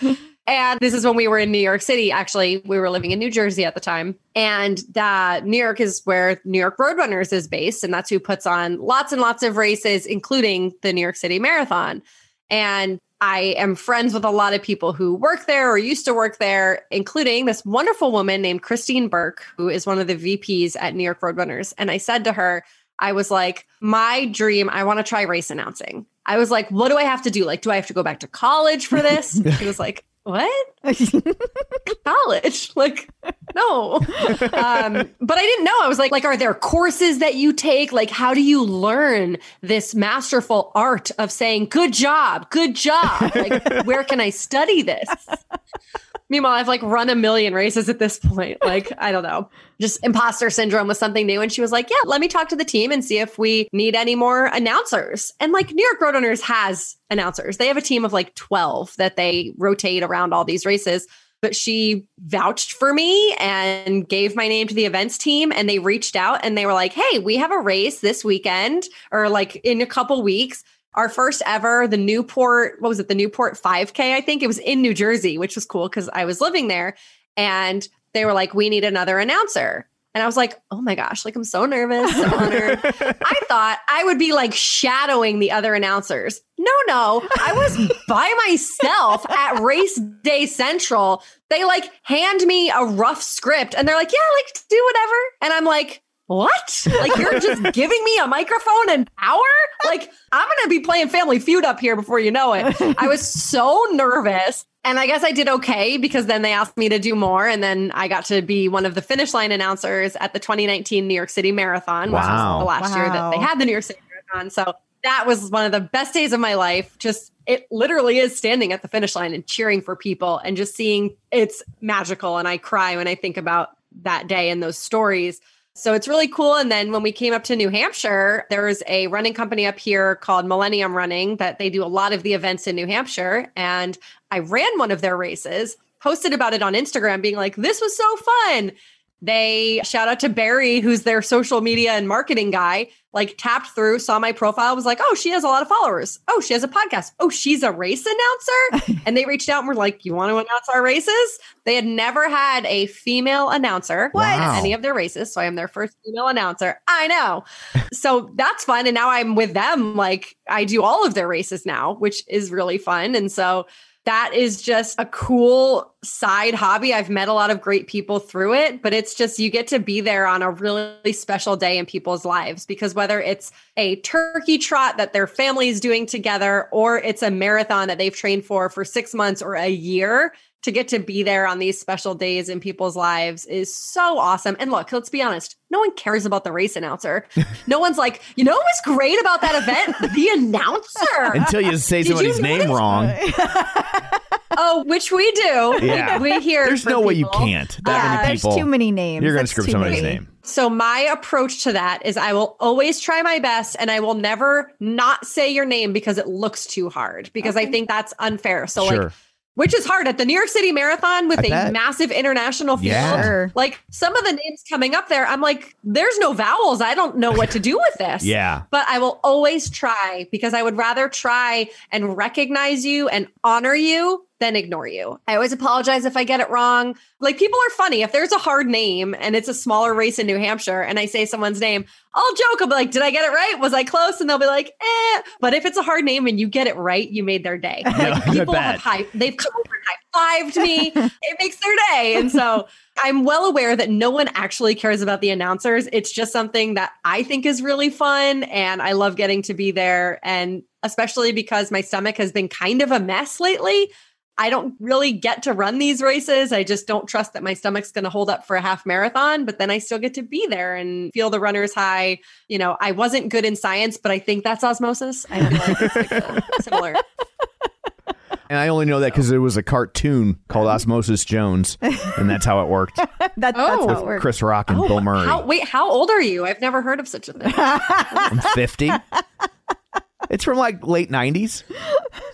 S1: And this is when we were in New York City. Actually, we were living in New Jersey at the time. And that New York is where New York Roadrunners is based. And that's who puts on lots and lots of races, including the New York City Marathon. And I am friends with a lot of people who work there or used to work there, including this wonderful woman named Christine Burke, who is one of the VPs at New York Roadrunners. And I said to her, I was like, my dream, I want to try race announcing. I was like, what do I have to do? Like, do I have to go back to college for this? she was like, what? college? Like, no. um, but I didn't know. I was like, like, are there courses that you take? Like, how do you learn this masterful art of saying, good job, good job? Like, where can I study this? Meanwhile, I've like run a million races at this point. Like, I don't know. Just imposter syndrome was something new. And she was like, Yeah, let me talk to the team and see if we need any more announcers. And like New York Roadrunners has announcers. They have a team of like 12 that they rotate around all these races. But she vouched for me and gave my name to the events team. And they reached out and they were like, Hey, we have a race this weekend or like in a couple weeks our first ever the newport what was it the newport 5k i think it was in new jersey which was cool because i was living there and they were like we need another announcer and i was like oh my gosh like i'm so nervous so honored i thought i would be like shadowing the other announcers no no i was by myself at race day central they like hand me a rough script and they're like yeah like do whatever and i'm like what? Like you're just giving me a microphone and power? Like I'm going to be playing Family Feud up here before you know it. I was so nervous. And I guess I did okay because then they asked me to do more. And then I got to be one of the finish line announcers at the 2019 New York City Marathon, which
S4: Wow.
S1: was the last year that they had the New York City Marathon. So that was one of the best days of my life. Just it literally is standing at the finish line and cheering for people and just seeing it's magical. And I cry when I think about that day and those stories. So it's really cool. And then when we came up to New Hampshire, there was a running company up here called Millennium Running that they do a lot of the events in New Hampshire. And I ran one of their races, posted about it on Instagram, being like, this was so fun. They shout out to Barry, who's their social media and marketing guy, like tapped through, saw my profile, was like, oh, she has a lot of followers. Oh, she has a podcast. Oh, she's a race announcer. and they reached out and were like, you want to announce our races? They had never had a female announcer
S4: Wow.
S1: at any of their races. So I am their first female announcer. I know. so that's fun. And now I'm with them. Like I do all of their races now, which is really fun. And so that is just a cool side hobby. I've met a lot of great people through it, but it's just you get to be there on a really special day in people's lives because whether it's a turkey trot that their family is doing together or it's a marathon that they've trained for for 6 months or a year, to get to be there on these special days in people's lives is so awesome. And look, let's be honest, no one cares about the race announcer. no one's like, you know what was great about that event? The announcer.
S4: Until you say
S1: Did you
S4: somebody's name wrong.
S1: oh, which we do.
S4: Yeah.
S1: We hear
S4: There's
S1: from
S4: no way you can't. That
S3: yeah,
S4: many uh,
S3: there's
S4: people.
S3: too many names.
S4: You're going to
S3: That's
S4: screw somebody's
S3: many.
S4: name.
S1: So my approach to that is I will always try my best and I will never not say your name because it looks too hard because I think that's unfair. So
S4: Sure.
S1: like which is hard at the New York City Marathon with
S4: I
S1: a
S4: bet.
S1: massive international field.
S4: Yeah.
S1: Like some of the names coming up there, I'm like, there's no vowels. I don't know what to do with this.
S4: Yeah.
S1: But I will always try because I would rather try and recognize you and honor you than ignore you. I always apologize if I get it wrong. Like people are funny. If there's a hard name and it's a smaller race in New Hampshire and I say someone's name, I'll joke. I'll be like, did I get it right? Was I close? And they'll be like, eh. But if it's a hard name and you get it right, you made their day. Like
S4: I
S1: people have high, they've come over and high fived me. it makes their day. And so I'm well aware that no one actually cares about the announcers. It's just something that I think is really fun. And I love getting to be there. And especially because my stomach has been kind of a mess lately. I don't really get to run these races. I just don't trust that my stomach's going to hold up for a half marathon, but then I still get to be there and feel the runner's high. You know, I wasn't good in science, but I think that's osmosis. I feel like it's like uh, similar.
S4: And I only know that because there was a cartoon called Osmosis Jones, and that's how it worked.
S3: That, that's
S1: Oh.
S3: how it works.
S4: Chris Rock and Bill Murray.
S1: How, wait, how old are you? I've never heard of such a thing.
S4: I'm 50. It's from like late 90s.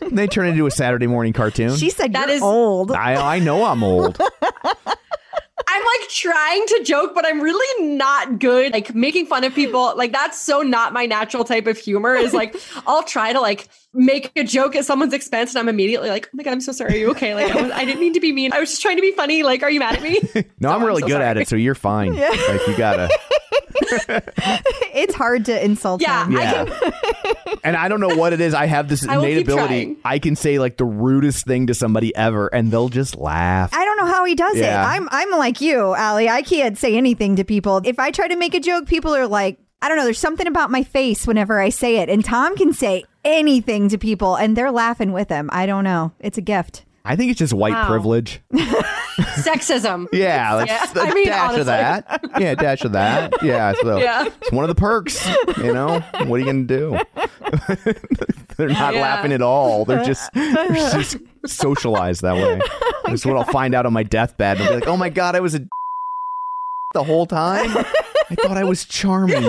S4: And they turned it into a Saturday morning cartoon.
S3: She said
S1: That
S3: you're
S1: is-
S3: old.
S4: I, I know I'm old.
S1: I'm like trying to joke, but I'm really not good. Like making fun of people, like that's so not my natural type of humor. Is like I'll try to like make a joke at someone's expense, and I'm immediately like, "Oh my god, I'm so sorry. Are you okay? Like I, was, I didn't mean to be mean. I was just trying to be funny. Like, are you mad at me?
S4: No, I'm
S1: Oh,
S4: really
S1: so
S4: good at it, so you're fine. Like you gotta.
S3: it's hard to insult
S1: Yeah,
S3: him.
S1: I
S4: Yeah. and I don't know what it is. I have this
S1: I
S4: innate
S1: keep
S4: ability.
S1: trying.
S4: I can say like the rudest thing to somebody ever, and they'll just laugh.
S3: I don't know how he does
S4: Yeah.
S3: it. I'm I'm like you, Ali. I can't say anything to people. If I try to make a joke, people are like, I don't know, there's something about my face whenever I say it. And Tom can say anything to people and they're laughing with him. I don't know. It's a gift.
S4: I think it's just white
S1: Wow.
S4: privilege.
S1: Sexism.
S4: Yeah, that's
S1: Yeah,
S4: a
S1: I mean,
S4: dash
S1: honestly.
S4: of that. Yeah, dash of that. Yeah, so
S1: Yeah.
S4: it's one of the perks. You know, what are you gonna do? They're not
S1: Yeah.
S4: laughing at all. They're just they're just socialized that way. Oh that's what I'll find out on my deathbed. I'll be like, oh my god, I was a the whole time. I thought I was charming.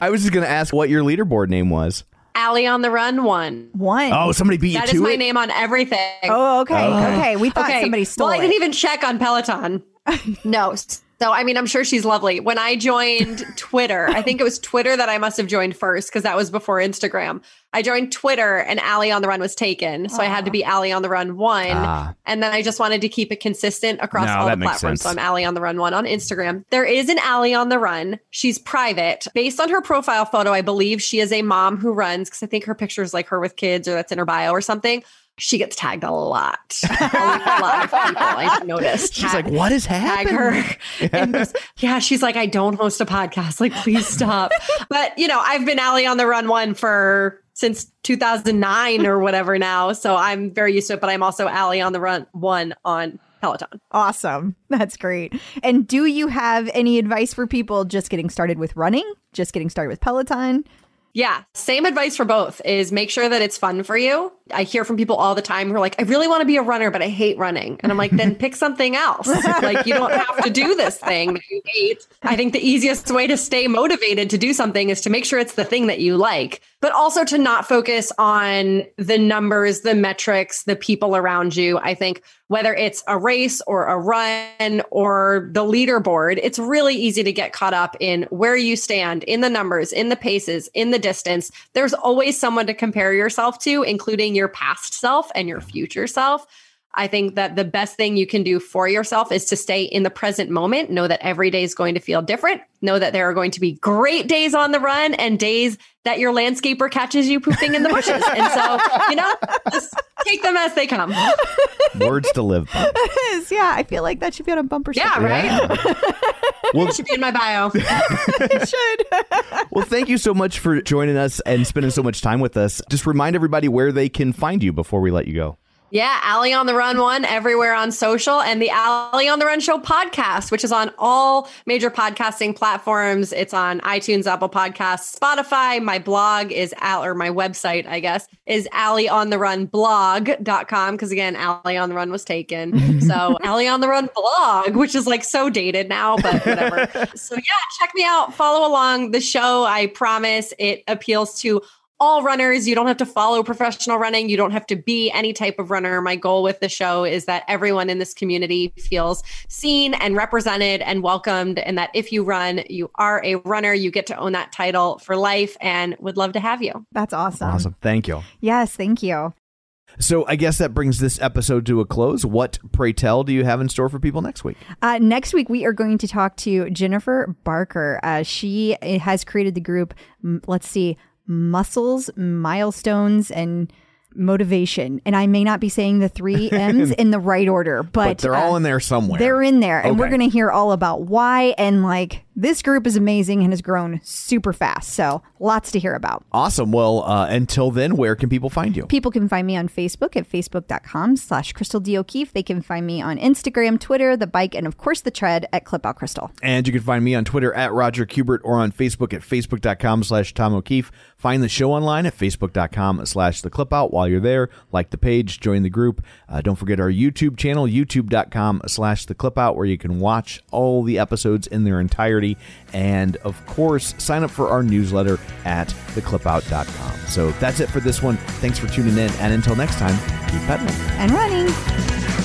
S4: I was just gonna ask what your leaderboard name was.
S1: Ali on the Run one.
S3: One.
S4: Oh, somebody beat
S1: That
S4: you
S1: is
S4: to
S1: my
S4: it.
S1: name on everything.
S3: Oh, okay.
S4: Okay.
S3: Okay. We thought
S1: okay.
S3: somebody stole it.
S1: well, I didn't even check on Peloton. no. So, I mean, I'm sure she's lovely. When I joined Twitter, I think it was Twitter that I must have joined first because that was before Instagram. I joined Twitter and Ali on the Run was taken. So I had to be Ali on the Run one.
S4: Ah.
S1: And then I just wanted to keep it consistent across
S4: No,
S1: all the platforms.
S4: sense.
S1: So I'm Ali on the Run one on Instagram. There is an Ali on the Run. She's private. Based on her profile photo, I believe she is a mom who runs because I think her picture is like her with kids or that's in her bio or something. She gets tagged a lot. a lot of people I noticed.
S4: She's like, what is
S1: tag
S4: happening?
S1: her. And just- yeah, she's like, I don't host a podcast. Like, please stop. but you know, I've been Ali on the Run one for since 2009 or whatever now. So I'm very used to it, but I'm also Ali on the Run one on Peloton.
S3: Awesome. That's great. And do you have any advice for people just getting started with running, just getting started with Peloton?
S1: Yeah, same advice for both is make sure that it's fun for you. I hear from people all the time who are like, I really want to be a runner, but I hate running. And I'm like, then pick something else. like, you don't have to do this thing that you hate. I think the easiest way to stay motivated to do something is to make sure it's the thing that you like, but also to not focus on the numbers, the metrics, the people around you. I think whether it's a race or a run or the leaderboard, it's really easy to get caught up in where you stand in the numbers, in the paces, in the distance. There's always someone to compare yourself to, including your past self and your future self. I think that the best thing you can do for yourself is to stay in the present moment. Know that every day is going to feel different. Know that there are going to be great days on the run and days that your landscaper catches you pooping in the bushes. and so, you know, just take them as they come.
S4: Words to live by.
S3: It is, yeah. I feel like that should be on a bumper
S1: Yeah,
S3: sticker.
S1: right?
S4: Well,
S1: It should be in my bio.
S3: It should.
S4: well, thank you so much for joining us and spending so much time with us. Just remind everybody where they can find you before we let you go.
S1: Yeah, Ali on the Run one everywhere on social and the Ali on the Run show podcast, which is on all major podcasting platforms. It's on iTunes, Apple Podcasts, Spotify. My blog is Al or my website, I guess, is Ali on the Run blog.com. Cause again, Ali on the Run was taken. So Ali on the Run blog, which is like so dated now, but whatever. so yeah, check me out. Follow along the show. I promise it appeals to all runners. You don't have to follow professional running. You don't have to be any type of runner. My goal with the show is that everyone in this community feels seen and represented and welcomed. And that if you run, you are a runner. You get to own that title for life and would love to have you.
S3: That's awesome.
S4: Awesome. Thank you.
S3: Yes, thank you.
S4: So I guess that brings this episode to a close. What, pray tell, do you have in store for people next week?
S3: Uh, next week, we are going to talk to Jennifer Barker. Uh, she has created the group, let's see, Muscles, Milestones, and Motivation. And I may not be saying the three M's in the right order, but,
S4: But they're all
S3: uh,
S4: in there somewhere.
S3: They're in there, and we're going to hear all about why. And like, this group is amazing and has grown super fast. So, lots to hear about.
S4: Awesome. Well, uh, until then, where can people find you?
S3: People can find me on Facebook at facebook.com slash Crystal D. O'Keefe. They can find me on Instagram, Twitter, the bike, and of course the tread at Clip Out Crystal.
S4: And you can find me on Twitter at Roger Kubert or on Facebook at facebook.com slash Tom O'Keefe. Find the show online at facebook.com slash the clip out while you're there. Like the page, join the group. Uh, don't forget our YouTube channel, youtube.com slash the clip out, where you can watch all the episodes in their entirety. And of course, sign up for our newsletter at theclipout.com. So that's it for this one. Thanks for tuning in. And until next time, keep pedaling.
S3: And running.